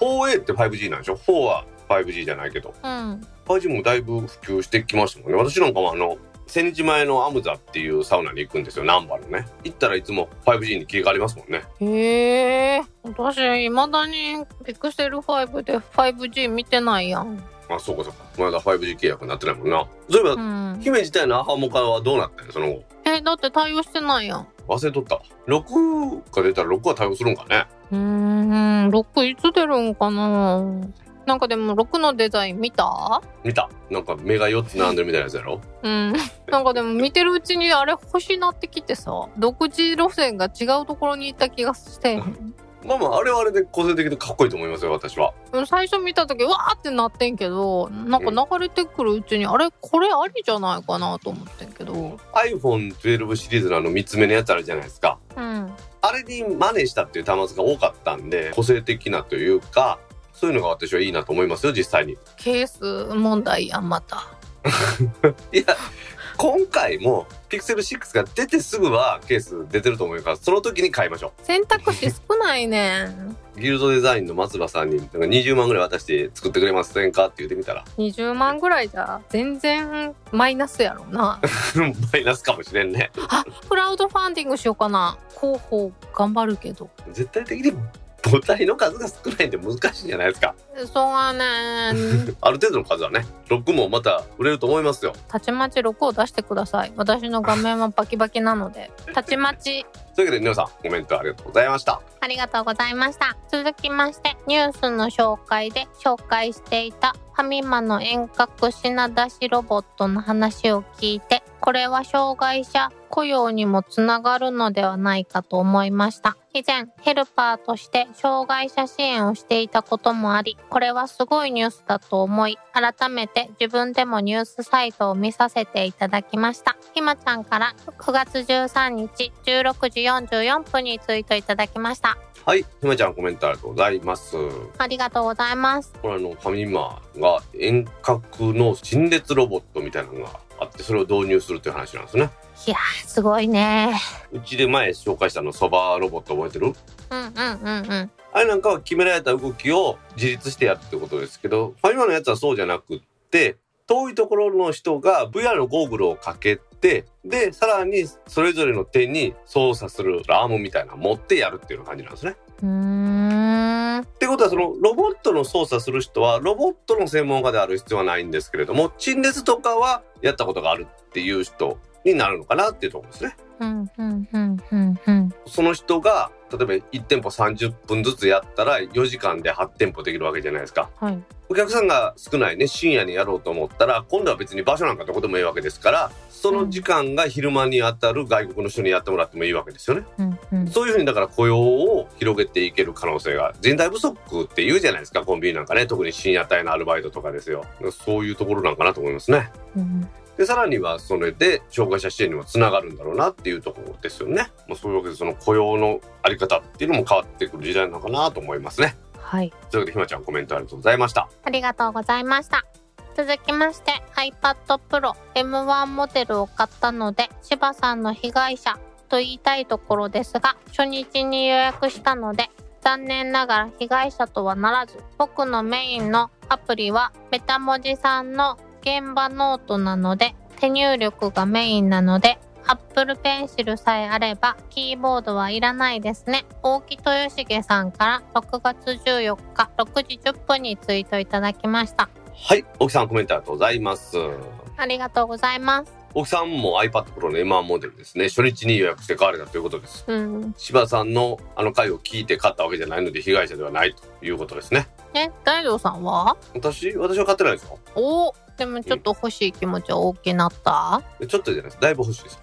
4A って 5G なんでしょ？4は 5G じゃないけどうん。5G もだいぶ普及してきましたもんね私なんかもあの千日前のアムザっていうサウナに行くんですよ難波のね行ったらいつも 5G に切り替わりますもんねへえ。私、未だにピクセル5で 5G 見てないやん。あそうかそうかまだ 5G 契約になってないもんなそういえば、うん。姫自体のアハモカはどうなったんやその後え、だって対応してないやん。忘れとった。6が出たら6は対応するんかね。うーん、6いつ出るんかな。なんかでも6のデザイン見た？見た。なんか目が4つ並んでるみたいなやつやろ。うん。なんかでも見てるうちにあれ欲しなってきてさ、独自路線が違うところに行った気がして。まあまああれはあれで個性的でかっこいいと思いますよ私は。うん最初見た時わーってなってんけどなんか流れてくるうちに、あれ？これありじゃないかなと思ってんけど。iPhone12 シリーズのあの3つ目のやつあるじゃないですか。うん。あれに真似したっていう端末が多かったんで個性的なというかそういうのが私はいいなと思いますよ実際に。ケース問題やんまた。いや今回も Pixel6 が出てすぐはケース出てると思うからその時に買いましょ選択肢少ないね。ん うギルドデザインの松葉さんになんか20万ぐらい渡して作ってくれませんかって言ってみたら。20万ぐらいじゃ全然マイナスやろな。マイナスかもしれんね。あクラウドファンディングしようかな。広報頑張るけど。絶対的に母体の数が少ないんで難しいんじゃないですか。そうはねある程度の数はね6もまた売れると思いますよ。たちまち6を出してください。私の画面はバキバキなので。たちまち。というわけで皆さんコメントありがとうございました。ありがとうございました。続きまして、ニュースの紹介で紹介していたファミマの遠隔品出しロボットの話を聞いて、これは障害者雇用にもつながるのではないかと思いました。以前、ヘルパーとして障害者支援をしていたこともあり、これはすごいニュースだと思い、改めて自分でもニュースサイトを見させていただきました。ひまちゃんから9月13日16時44分にツイートいただきました。はいひまちゃんコメントありがとうございますありがとうございます。これあのファミマが遠隔の陳列ロボットみたいなのがあってそれを導入するっていう話なんですねいやー、すごいね。うちで前紹介したあのそばロボット覚えてる？うんうんうんうん。あれなんかは決められた動きを自立してやるってことですけどファミマのやつはそうじゃなくって遠いところの人が VR のゴーグルをかけてでさらにそれぞれの手に操作するアームみたいなの持ってやるっていう感じなんですね。ってことはそのロボットの操作する人はロボットの専門家である必要はないんですけれども陳列とかはやったことがあるっていう人になるのかなっていうところですね。うん、うん、うん、うん、うん。その人が例えば1店舗30分ずつやったら4時間で8店舗できるわけじゃないですか。はい。お客さんが少ないね深夜にやろうと思ったら今度は別に場所なんかどこでもいいわけですからその時間が昼間に当たる外国の人にやってもらってもいいわけですよね。うん、うん。そういうふうにだから雇用を広げていける可能性が人材不足って言うじゃないですかコンビニなんかね特に深夜帯のアルバイトとかですよそういうところなんかなと思いますね。うんでさらにはそれで障害者支援にもつながるんだろうなっていうところですよね。もうそういうわけでその雇用のあり方っていうのも変わってくる時代なのかなと思いますね。はい。というわけでひまちゃんコメントありがとうございました。ありがとうございました。続きまして iPad Pro M1 モデルを買ったので柴さんの被害者と言いたいところですが初日に予約したので残念ながら被害者とはならず僕のメインのアプリは MetaMoJi さんの現場ノートなので手入力がメインなので Apple Pencil さえあればキーボードはいらないですね。大木豊重さんから6月14日6時10分にツイートいただきました。はい、大木さんコメントありがとうございます。ありがとうございます。大木さんも iPad Pro の M1 モデルですね。初日に予約して買われたということです。うん。柴さんのあの回を聞いて買ったわけじゃないので被害者ではないということですね。え、大丈さんは？私、私は買ってないですよ。おでもちょっと欲しい気持ちは大きなった？ちょっとじゃないです。だいぶ欲しいです。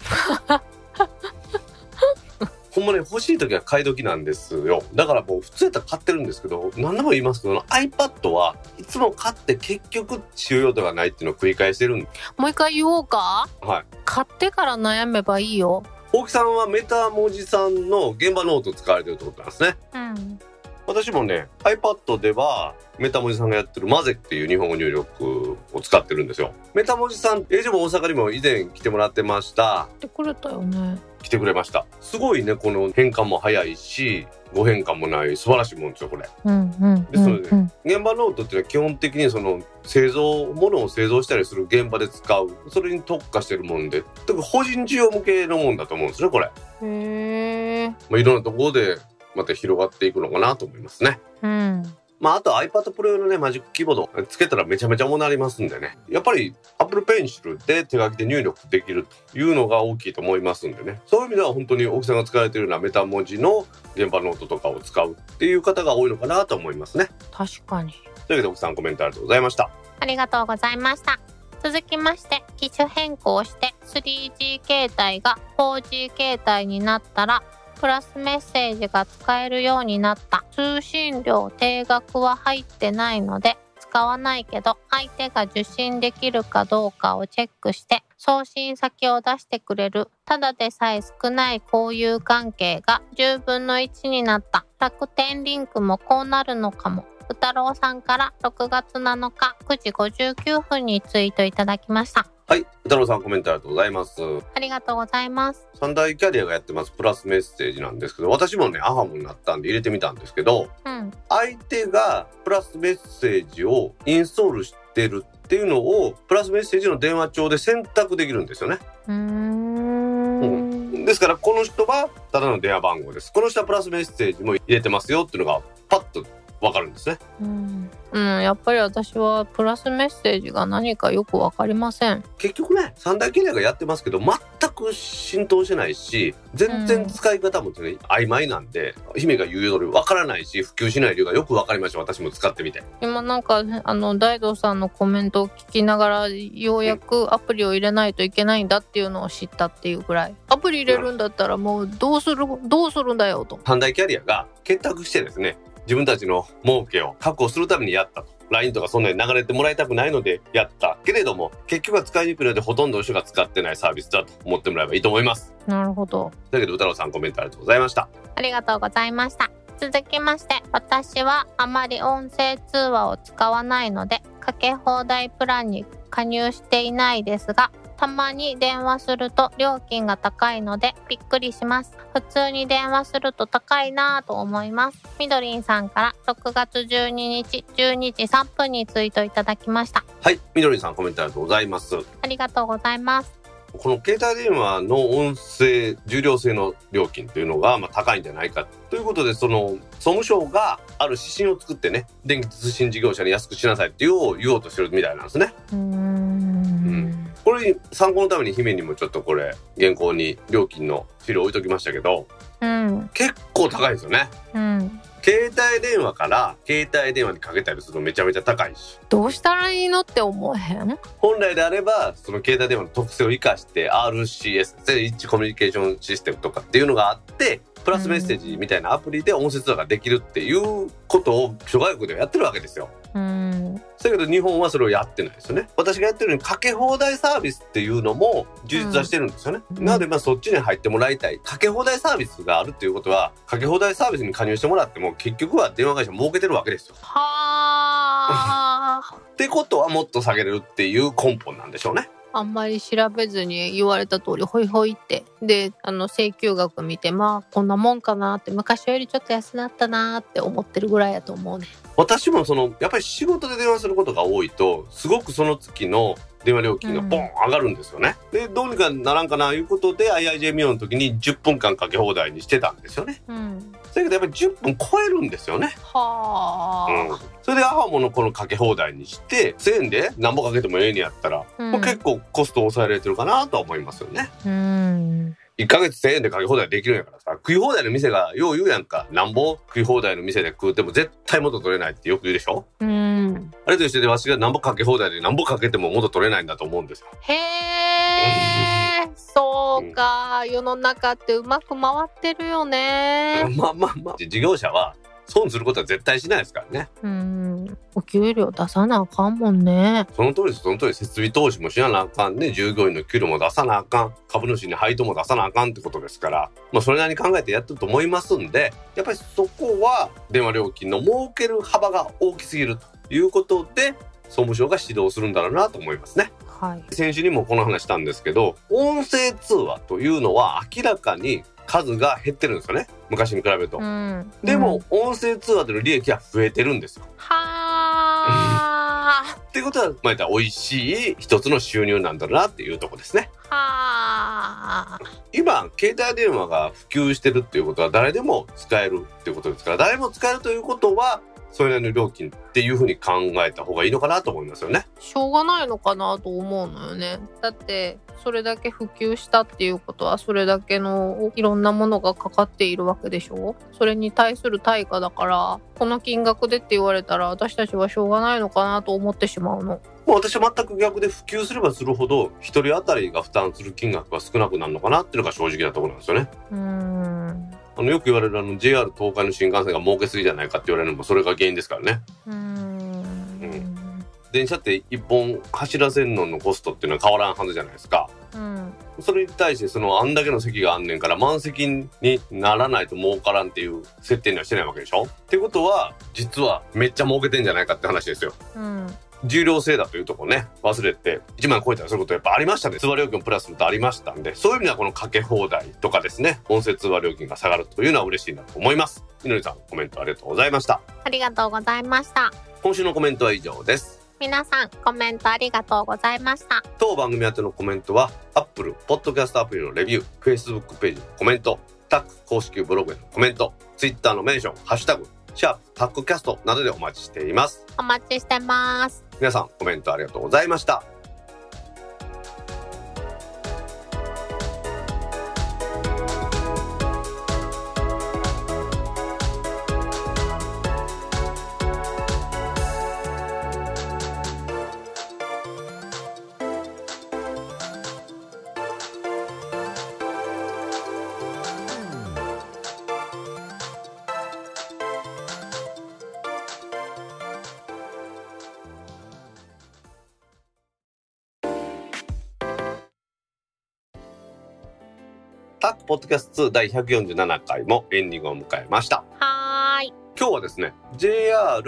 ほんまね、欲しい時は買い時なんですよ。だからもう普通やったら買ってるんですけど、何でも言いますけど、iPad はいつも買って結局使用用途がないっていうのを繰り返してるんで。もう一回言おうか？はい。買ってから悩めばいいよ。大木さんは MetaMoJi さんの現場ノートを使われてるってことなんですね。うん。私もね iPad では MetaMoJi さんがやってる mazec っていう日本語入力を使ってるんですよ。 MetaMoJi さん AUGM 大阪にも以前来てもらってました。ってくれたよね。来てくれました。すごいねこの変換も早いし誤変換もない素晴らしいもんですよこれ。うんうんでそれでうん現場ノートっていうのは基本的にその製造物を製造したりする現場で使う。それに特化してるもんで。特に法人需要向けのもんだと思うんですねこれ、うん。へえ。まあ、いろんなところでまた広がっていくのかなと思いますねうん。まあ、あと iPad Pro 用のね、マジックキーボードつけたらめちゃめちゃ重くなりますんでね。やっぱり Apple Pencil で手書きで入力できるというのが大きいと思いますんでね。そういう意味では本当に大木さんが使われているような MetaMoJi の現場ノートとかを使うっていう方が多いのかなと思いますね。確かに。というわけで大木さんコメントありがとうございました。ありがとうございました。続きまして、機種変更して 3G 携帯が 4G 携帯になったら、プラスメッセージが使えるようになった。通信料定額は入ってないので、使わないけど、相手が受信できるかどうかをチェックして、送信先を出してくれる。ただでさえ少ない交友関係が10分の1になった。楽天リンクもこうなるのかも。うたろうさんから6月7日9時59分にツイートいただきました。はい。太郎さんコメントありがとうございます。ありがとうございます。三大キャリアがやってますプラスメッセージなんですけど、私もね、アハモになったんで入れてみたんですけど、うん。相手がプラスメッセージをインストールしてるっていうのをプラスメッセージの電話帳で選択できるんですよね。うーん。ですからこの人はただの電話番号です。この人はプラスメッセージも入れてますよっていうのがパッとわかるんですね。うん。うん、やっぱり私はプラスメッセージが何かよくわかりません。結局ね、三大キャリアがやってますけど全く浸透してないし、全然使い方もね、曖昧なんで、姫が言う通りわからないし、普及しない理由がよくわかりました。私も使ってみて。今なんか、あの、大道さんのコメントを聞きながら、ようやくアプリを入れないといけないんだっていうのを知ったっていうぐらい。アプリ入れるんだったらもうどうする、どうするんだよと。三大キャリアが結託してですね、自分たちの儲けを確保するためにやったと。LINE とかそんなに流れてもらいたくないのでやった。けれども、結局は使いにくいのでほとんどの人が使ってないサービスだと思ってもらえばいいと思います。なるほど。だけど、歌郎さんコメントありがとうございました。ありがとうございました。続きまして、私はあまり音声通話を使わないので、かけ放題プランに加入していないですが、たまに電話すると料金が高いのでびっくりします。普通に電話すると高いなぁと思います。みどりんさんから6月12日12時3分にツイートいただきました。はい、みどりさんコメントありがとうございます。ありがとうございます。この携帯電話の音声重量制の料金というのがまあ高いんじゃないかということでその総務省がある指針を作ってね電気通信事業者に安くしなさいっていうを言おうとしてるみたいなんですね。うーん。これ参考のために姫にもちょっとこれ原稿に料金の資料置いときましたけどうん。結構高いですよね。うん。携帯電話から携帯電話にかけたりするとめちゃめちゃ高いしどうしたらいいのって思えへん？本来であればその携帯電話の特性を生かして RCS で一致コミュニケーションシステムとかっていうのがあってプラスメッセージみたいなアプリで音声通話ができるっていうことを諸外国ではやってるわけですよ。うん。だけど日本はそれをやってないですよね。私がやってるようにかけ放題サービスっていうのも充実はしてるんですよね。うんなのでまあそっちに入ってもらいたい。かけ放題サービスがあるっていうことはかけ放題サービスに加入してもらっても結局は電話会社儲けてるわけですよ。はあ。ってことはもっと下げれるっていう根本なんでしょうね。あんまり調べずに言われた通りホイホイって。であの請求額見てまあこんなもんかなって昔よりちょっと安なったなって思ってるぐらいやと思うね。私もそのやっぱり仕事で電話することが多いとすごくその月の電話料金がボン上がるんですよね。でどうにかならんかないうことで IIJ ミオの時に10分間かけ放題にしてたんですよね。うん。だけどやっぱり10分超えるんですよね。はうん。あ、それでアハモのこのかけ放題にして1000円で何ぼかけてもええねやったら、うん。まあ結構コスト抑えられてるかなとは思いますよね。うん。1ヶ月1000円でかけ放題できるんやからさ食い放題の店がよう言うやんか。なんぼ食い放題の店で食うても絶対元取れないってよく言うでしょ。うんあれと一緒でわしがなんぼかけ放題でなんぼかけても元取れないんだと思うんですよ。へえそうか。世の中ってうまく回ってるよね。まあまあまあ事業者は損することは絶対しないですからね。うん。お給料出さなあかんもんね。その通りですその通り設備投資もしなあかん。ね従業員の給料も出さなあかん。株主に配当も出さなあかんってことですから、まあ、それなりに考えてやってると思いますんでやっぱりそこは電話料金の儲ける幅が大きすぎるということで総務省が指導するんだろうなと思いますね。はい先週にもこの話したんですけど音声通話というのは明らかに数が減ってるんですよね昔に比べると。うんでもうん、音声通話での利益は増えてるんですよ。はあっていうことは、まあ、言ったら美味しい一つの収入なんだなっていうとこですね。はあ今、携帯電話が普及してるっていうことは誰でも使えるっていうことですから、誰も使えるということは、それなりの料金っていうふうに考えた方がいいのかなと思いますよね。しょうがないのかなと思うのよね。だってそれだけ普及したっていうことはそれだけのいろんなものがかかっているわけでしょそれに対する対価だからこの金額でって言われたら私たちはしょうがないのかなと思ってしまうの。もう私は全く逆で普及すればするほど、一人当たりが負担する金額が少なくなるのかなっていうのが正直なところなんですよね。うーん。あの、よく言われるあの JR 東海の新幹線が儲けすぎじゃないかって言われるのもそれが原因ですからね。うーん。電車って一本走らせるののコストっていうのは変わらんはずじゃないですか。うん。それに対してそのあんだけの席があんねんから満席にならないと儲からんっていう設定にはしてないわけでしょってことは実はめっちゃ儲けてんじゃないかって話ですよ。うん。重量制だというとこね忘れて1万円超えたりすることやっぱありましたね通話料金をプラスするとありましたんでそういう意味ではこのかけ放題とかですね音声通話料金が下がるというのは嬉しいなと思いますみのりさんコメントありがとうございましたありがとうございました。今週のコメントは以上です皆さんコメントありがとうございました。当番組宛てのコメントは Apple Podcast アプリのレビュー Facebook ページのコメントタック公式ブログへのコメント Twitter のメンションハッシュタグシャープタックキャストなどでお待ちしていますお待ちしてます。皆さんコメントありがとうございました。キャスト2第147回もエンディングを迎えましたはーい。今日はですね JR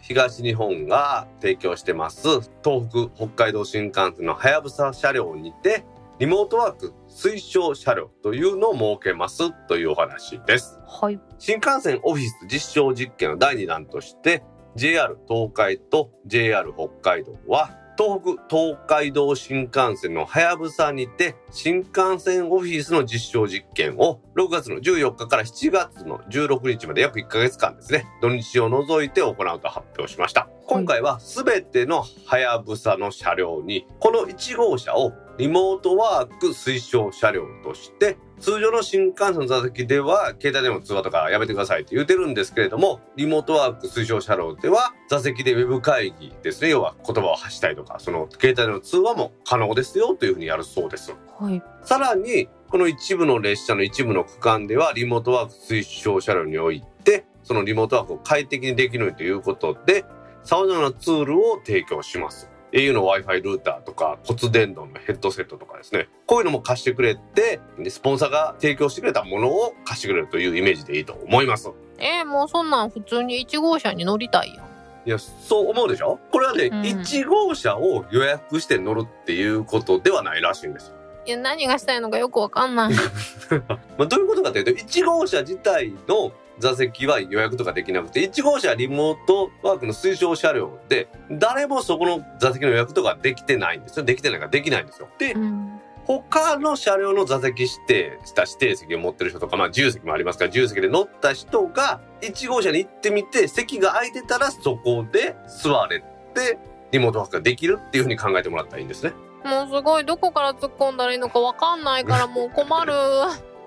東日本が提供してます東北北海道新幹線のはやぶさ車両にてリモートワーク推奨車両というのを設けますというお話ですはい。新幹線オフィス実証実験の第2弾として JR 東海と JR 北海道は東北東海道新幹線のはやぶさにて新幹線オフィスの実証実験を6月の14日から7月の16日まで約1ヶ月間ですね。土日を除いて行うと発表しました。今回は全てのはやぶさの車両にこの1号車をリモートワーク推奨車両として通常の新幹線の座席では携帯電話通話とかやめてくださいって言ってるんですけれどもリモートワーク推奨車両では座席でウェブ会議ですね要は言葉を発したりとかその携帯での通話も可能ですよというふうにやるそうですはい。さらにこの一部の列車の一部の区間ではリモートワーク推奨車両においてそのリモートワークを快適にできるということで様々なツールを提供します。Au の Wi-Fi ルーターとか骨伝導のヘッドセットとかですね。こういうのも貸してくれて、でスポンサーが提供してくれたものを貸してくれるというイメージでいいと思います。えー、もうそんなん普通に1号車に乗りたいよ。いや、そう思うでしょ？これはね、うん1号車を予約して乗るっていうことではないらしいんですよ。いや、何がしたいのかよくわかんない。まあ、どういうことかというと、1号車自体の座席は予約とかできなくて、1号車はリモートワークの推奨車両で、誰もそこの座席の予約とかできてないんですよ。できてないからできないんですよ。でう、ん。他の車両の座席指定した指定席を持ってる人とか、まあ自由席もありますから、自由席で乗った人が1号車に行ってみて、席が空いてたらそこで座れて、リモートワークができるっていうふうに考えてもらったらいいんですね。もうすごい、どこから突っ込んだらいいのかわかんないからもう困る。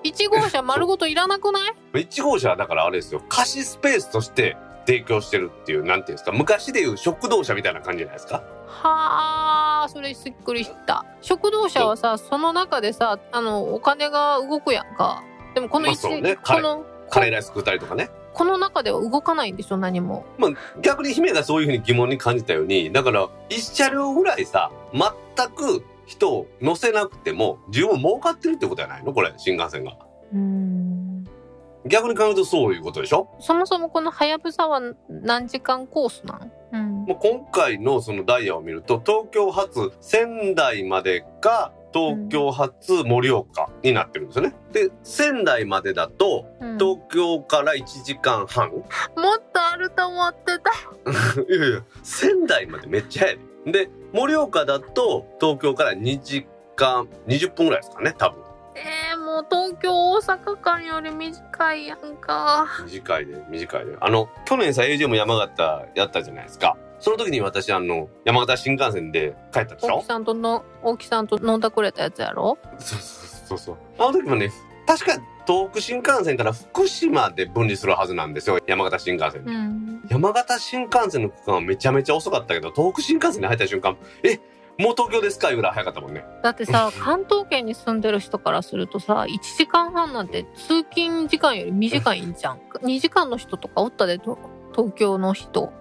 1号車丸ごといらなくない？1号車はだからあれですよ、貸しスペースとして提供してるっていう、なんていうんですか、昔でいう食堂車みたいな感じじゃないですか？はあ、それすっくりした。食堂車はさ、その中でさ、あの、お金が動くやんか。でもこのまあねこの、カレーライス食ったりとかね。この中では動かないんでしょ、何も。まあ逆に姫がそういうふうに疑問に感じたように、だから一車両ぐらいさ、全く人を乗せなくても十分儲かってるってことじゃないの？これ、新幹線が。うん。逆に考えるとそういうことでしょ？そもそもこのはやぶさは何時間コースなのうん。もう今回のそのダイヤを見ると、東京発仙台までか、東京発盛岡になってるんですよね。で、仙台までだと、うん東京から1時間半。もっとあると思ってた。いやいや、仙台までめっちゃ早いで。で、盛岡だと東京から2時間20分ぐらいですかね、多分。えー、もう東京大阪間より短いやんか。短いで、短いで。あの、去年さ、AJ も山形やったじゃないですか。その時に私、あの、山形新幹線で帰ったでしょ？大木さんとの、大木さんと飲んだくれたやつやろ？そうそうそうそう。あの時もね、確か東北新幹線から福島で分離するはずなんですよ、山形新幹線。うん。山形新幹線の区間はめちゃめちゃ遅かったけど、東北新幹線に入った瞬間、え、もう東京ですかいうぐらい早かったもんね。だってさ、関東圏に住んでる人からするとさ、1時間半なんて通勤時間より短いんじゃん。2時間の人とかおったで、と東京の人。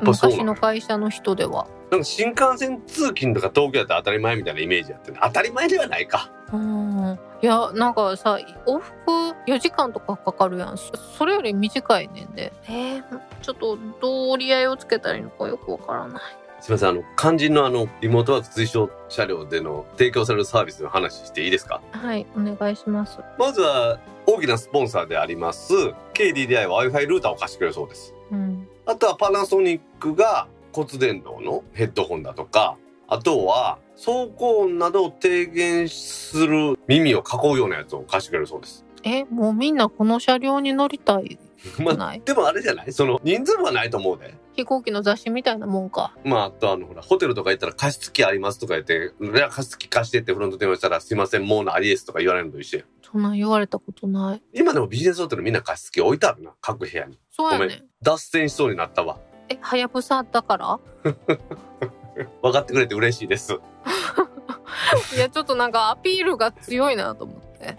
昔の会社の人では。なんか新幹線通勤とか東京だったら当たり前みたいなイメージやってね当たり前ではないか。うん。いや、なんかさ、往復4時間とかかかるやん。そそれより短いねんで。えー、ちょっとどう折り合いをつけたらいいのかよくわからない。すみません、あの、肝心のあの、リモートワーク推奨車両での提供されるサービスの話していいですか？はい、お願いします。まずは、大きなスポンサーであります、KDDI は Wi-Fi ルーターを貸してくれるそうです。うん。あとはパナソニックが骨伝導のヘッドホンだとか、あとは走行音などを低減する耳を囲うようなやつを貸してくれるそうです。え、もうみんなこの車両に乗りたい？まあ、でもあれじゃない？その人数はないと思うで。飛行機の雑誌みたいなもんか。まあ、あとあの、ほら、ホテルとか行ったら加湿器ありますとか言って、いや加湿器貸してってフロント電話したら、すいません、もうないですとか言われるのと一緒や。そんなん言われたことない。今でもビジネスホテルみんな加湿器置いてあるな、各部屋に。そうやね。脱線しそうになったわ。え、はやぶさだから？分かってくれて嬉しいです。いや、ちょっとなんかアピールが強いなと思って。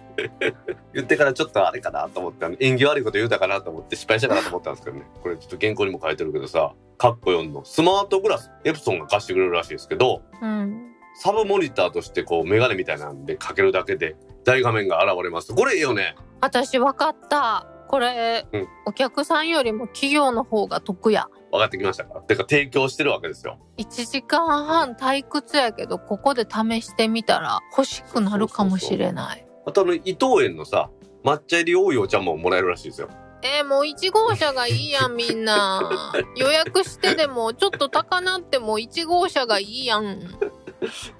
言ってからちょっとあれかなと思って、縁起悪いこと言うたかなと思って失敗したかなと思ったんですけどね。これちょっと原稿にも書いてるけどさ、カッコ4のスマートグラス、エプソンが貸してくれるらしいですけど、うん。サブモニターとしてこうメガネみたいなんでかけるだけで大画面が現れます。これいいよね。私分かった。これ、うんお客さんよりも企業の方が得や。分かってきましたかてか提供してるわけですよ。1時間半退屈やけど、ここで試してみたら欲しくなるかもしれない。あとあの伊藤園のさ、抹茶入り多いお茶ももらえるらしいですよ。えーもう1号車がいいやん、みんな。予約してでも、ちょっと高なっても1号車がいいやん。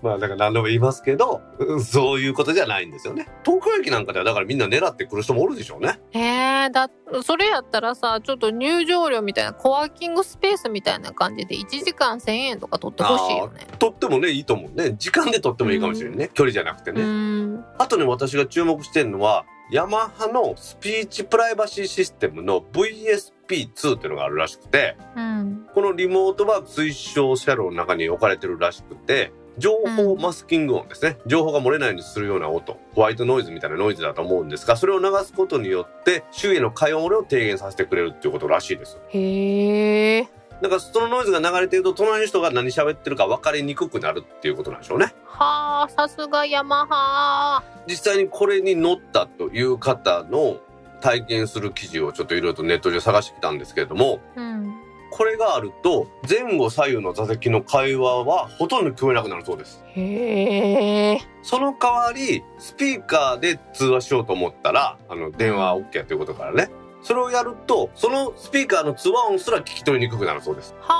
まあだから何度も言いますけど、うんそういうことじゃないんですよね。東京駅なんかではだからみんな狙ってくる人もおるでしょうね。えー、だ、それやったらさ、ちょっと入場料みたいな、コワーキングスペースみたいな感じで1時間1000円とか取ってほしいよね。とってもね、いいと思うね。時間でとってもいいかもしれないね。距離じゃなくてうね。ん。あとね、私が注目してるのは、ヤマハのスピーチプライバシーシステムの VSP2 っていうのがあるらしくて、うん。このリモートワーク推奨車両の中に置かれてるらしくて、情報マスキング音ですね。情報が漏れないようにするような音。ホワイトノイズみたいなノイズだと思うんですが、それを流すことによって、周囲への会話漏れを低減させてくれるっていうことらしいです。へえ。だからそのノイズが流れてると、隣の人が何喋ってるか分かりにくくなるっていうことなんでしょうね。はあ、さすがヤマハ。実際にこれに乗ったという方の体験する記事をちょっといろいろとネットで探してきたんですけれども、うん。これがあると前後左右の座席の会話はほとんど聞こえなくなるそうです。へえ。その代わりスピーカーで通話しようと思ったら、あの電話 OK ということからね。それをやると、そのスピーカーの通話音すら聞き取りにくくなるそうです。は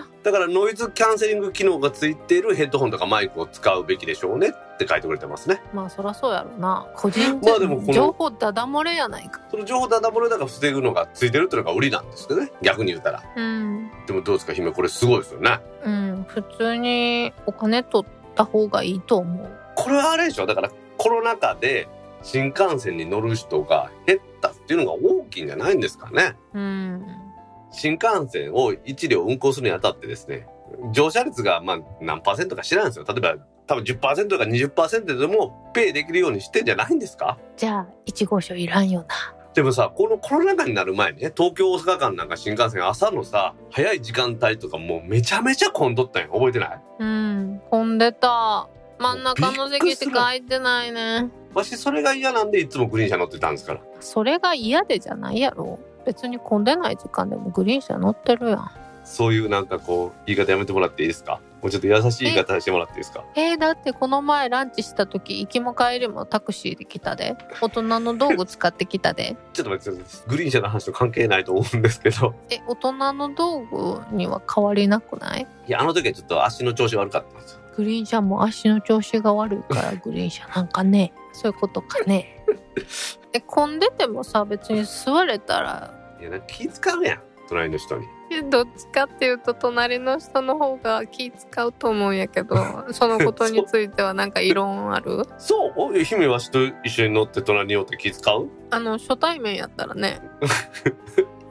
あ。だからノイズキャンセリング機能がついているヘッドホンとかマイクを使うべきでしょうねって書いてくれてますね。まあそらそうやろな。個人まあでもこの情報ダダ漏れやないか。その情報ダダ漏れだから防ぐのがついてるっていうのが売りなんですよね。逆に言うたら。うん。でもどうですか姫これすごいですよね。うん。普通にお金取った方がいいと思う。これはあれでしょだからコロナ禍で新幹線に乗る人が減ったっていうのが大きいんじゃないんですかね。うん。新幹線を1両運行するにあたってですね、乗車率がまあ何パーセントか知らないんですよ。例えば多分10%とか20%でもペイできるようにしてんじゃないんですか？じゃあ、1号車いらんよな。でもさ、このコロナ禍になる前ね、東京大阪間なんか新幹線朝のさ、早い時間帯とかもうめちゃめちゃ混んどったんよ。覚えてない？うん。混んでた。真ん中の席しか空いてないね。わしそれが嫌なんでいつもグリーン車乗ってたんですから。それが嫌でじゃないやろ。別に混んでない時間でもグリーン車乗ってるやん。そういうなんかこう、言い方やめてもらっていいですか？もうちょっと優しい言い方してもらっていいですか？えー、だってこの前ランチした時行きも帰りもタクシーで来たで大人の道具使ってきたで ちょっと待って、グリーン車の話と関係ないと思うんですけど。え大人の道具には変わりなくない？いや、あの時はちょっと足の調子悪かったんですよ。グリーン車も足の調子が悪いから グリーン車なんかねそういうことかね。え混んでてもさ別に座れたら。いや、なんか気使うやん。隣の人に。えどっちかっていうと隣の人の方が気使うと思うんやけど そのことについてはなんか異論ある？そう。姫わしと一緒に乗って隣に寄って気使う？あの初対面やったらね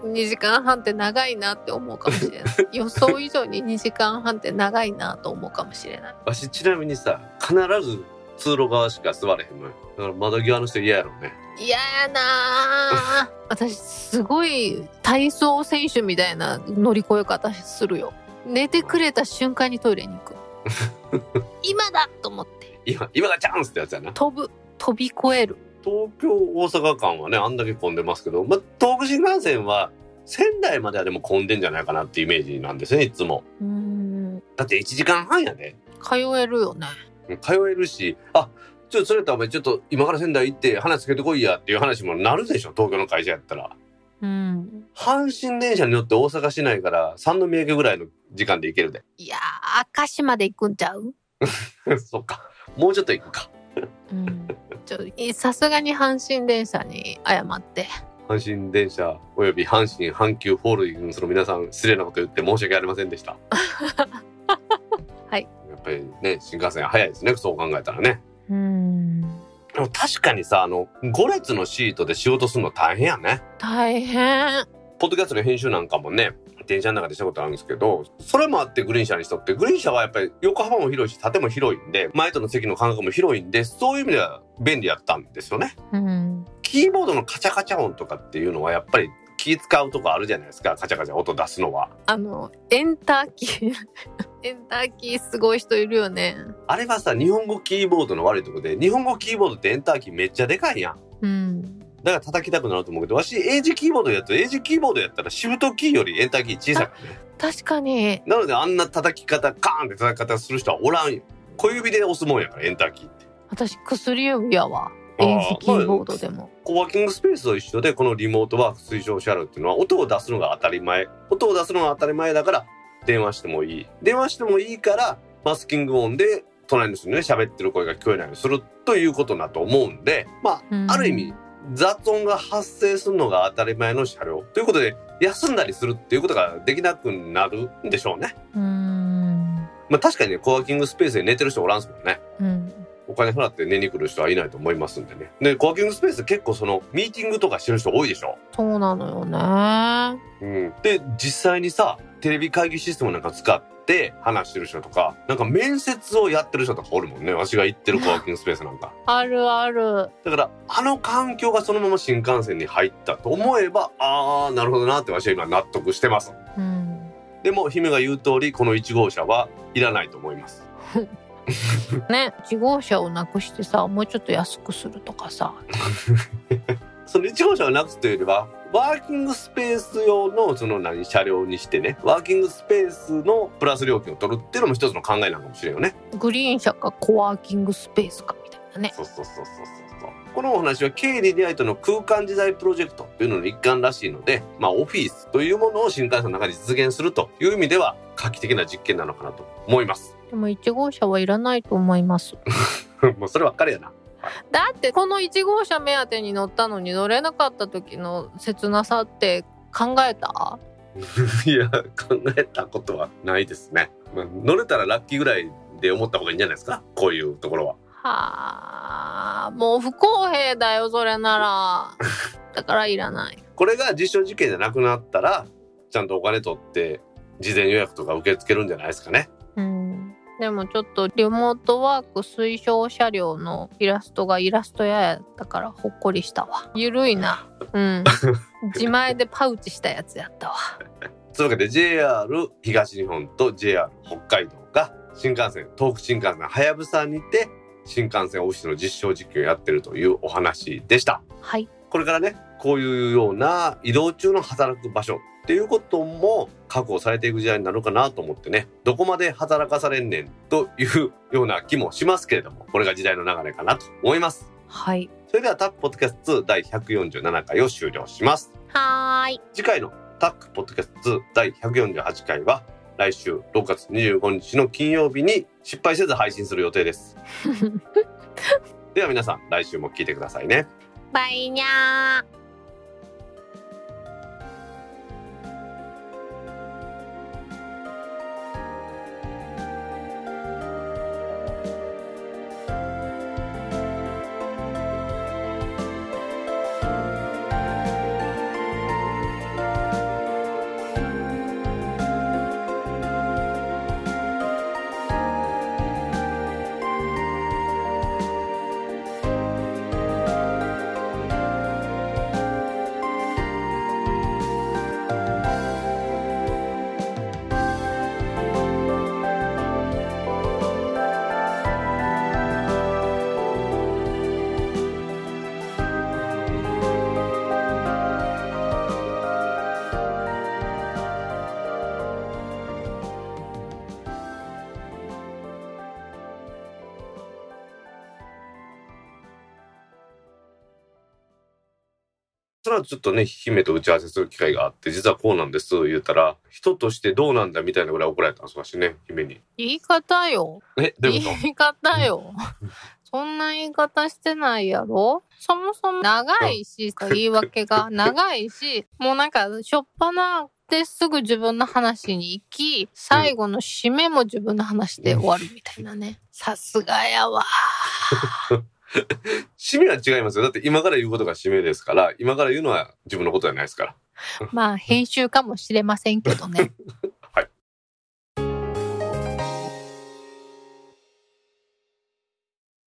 2時間半って長いなって思うかもしれない。予想以上に2時間半って長いなと思うかもしれない。わしちなみにさ、必ず通路側しか座れへんのよ。だから窓際の人嫌やろうね。嫌やなあ 私すごい体操選手みたいな乗り越え方するよ。寝てくれた瞬間にトイレに行く。今だと思って。今、今がチャンスってやつやな。飛ぶ。飛び越える東京大阪間はね、あんだけ混んでますけど、まあ、東北新幹線は仙台まではでも混んでんじゃないかなってイメージなんですね、いつも。うーんだって1時間半やで。通えるよね通えるし、あ、ちょっとそれやったらお前ちょっと今から仙台行って話つけてこいやっていう話もなるでしょ、東京の会社やったら。うん阪神電車に乗って大阪市内から三宮駅ぐらいの時間で行けるで。いやー明石まで行くんちゃう？そっか。もうちょっと行くか。うんちょいさすがに阪神電車に謝って阪神電車および阪神阪急ホールディングスの皆さん失礼なこと言って申し訳ありませんでした。はい。やっぱりね、新幹線早いですね、そう考えたらね。うんでも確かにさ、あの、5列のシートで仕事するの大変やね。大変ポッドキャストの編集なんかもね、電車の中でしたことあるんですけど、それもあってグリーン車にしとって、グリーン車はやっぱり横幅も広いし、縦も広いんで、前との席の間隔も広いんで、そういう意味では便利やったんですよね。うんキーボードのカチャカチャ音とかっていうのはやっぱり気使うとこあるじゃないですか、カチャカチャ音出すのは。あのエンターキー エンターキーすごい人いるよねあれはさ、日本語キーボードの悪いとこで、日本語キーボードってエンターキーめっちゃでかいやん。うんだから叩きたくなると思うけど、わし、英字キーボードやと、英字キーボードやったらシフトキーよりエンターキー小さくね。確かになのであんな叩き方、カーンって叩き方する人はおらんよ。小指で押すもんやから、エンターキーって。私薬指やわ電子キーボードでも。コワーキングスペースと一緒でこのリモートワーク推奨車両っていうのは音を出すのが当たり前音を出すのが当たり前だから電話してもいい電話してもいいからマスキング音で隣の人にね喋ってる声が聞こえないようにするということだと思うんでまうんあある意味雑音が発生するのが当たり前の車両ということで休んだりするっていうことができなくなるんでしょうね。うーん。まあ確かにねコワーキングスペースで寝てる人おらんすもんね。うん。お金払って寝に来る人はいないと思いますんでね。で、コワーキングスペース結構そのミーティングとかしてる人多いでしょ？そうなのよね。うん。で、実際にさ、テレビ会議システムなんか使って話してる人とか、なんか面接をやってる人とかおるもんね。わしが行ってるコワーキングスペースなんか。あるある。だから、あの環境がそのまま新幹線に入ったと思えば、あー、なるほどなってわしは今納得してます。うん。でも、姫が言う通り、この1号車はいらないと思います。ね、1号車をなくしてさ、もうちょっと安くするとかさ。その1号車をなくすというよりは、ワーキングスペース用のその何車両にしてね、ワーキングスペースのプラス料金を取るっていうのも一つの考えなのかもしれんよね。グリーン車かコワーキングスペースかみたいなね。そうそうそうそうそう。このお話は経理出会いとの空間時代プロジェクトというのの一環らしいので、まあオフィスというものを新幹線の中で実現するという意味では画期的な実験なのかなと思います。でも1号車はいらないと思います。もうそればっかりやな。だってこの1号車目当てに乗ったのに乗れなかった時の切なさって考えた？いや、考えたことはないですね。まあ、乗れたらラッキーぐらいで思った方がいいんじゃないですか？こういうところは。はあ、もう不公平だよ、それなら。だからいらない。これが実証実験じゃなくなったら、ちゃんとお金取って、事前予約とか受け付けるんじゃないですかね。うん。でもちょっとリモートワーク推奨車両のイラストがイラスト屋やったからほっこりしたわ。ゆるいな。うん。自前でパウチしたやつやったわ。というわけで JR 東日本と JR 北海道が新幹線、東北新幹線はやぶさにて新幹線オフィスの実証実験をやってるというお話でした。はい。これからね、こういうような移動中の働く場所っていうことも確保されていく時代になるかなと思ってね、どこまで働かされんねんというような気もしますけれども、これが時代の流れかなと思います。はい。それではタックポッドキャスト2第147回を終了します。はーい。次回のタックポッドキャスト2第148回は来週6月25日の金曜日に失敗せず配信する予定です。では皆さん来週も聞いてくださいね。バイニャー。その後ちょっとね、姫と打ち合わせする機会があって、実はこうなんです、言ったら、人としてどうなんだみたいなぐらい怒られたんですわしね、姫に。言い方よ。え、どういうこ言い方よ。そんな言い方してないやろ？そもそも長いし、言い訳が長いし、もうなんか、しょっぱなですぐ自分の話に行き、最後の締めも自分の話で終わるみたいなね。さすがやわ。と 締めは違いますよ。だって今から言うことが締めですから、今から言うのは自分のことじゃないですから。まあ、編集かもしれませんけどね。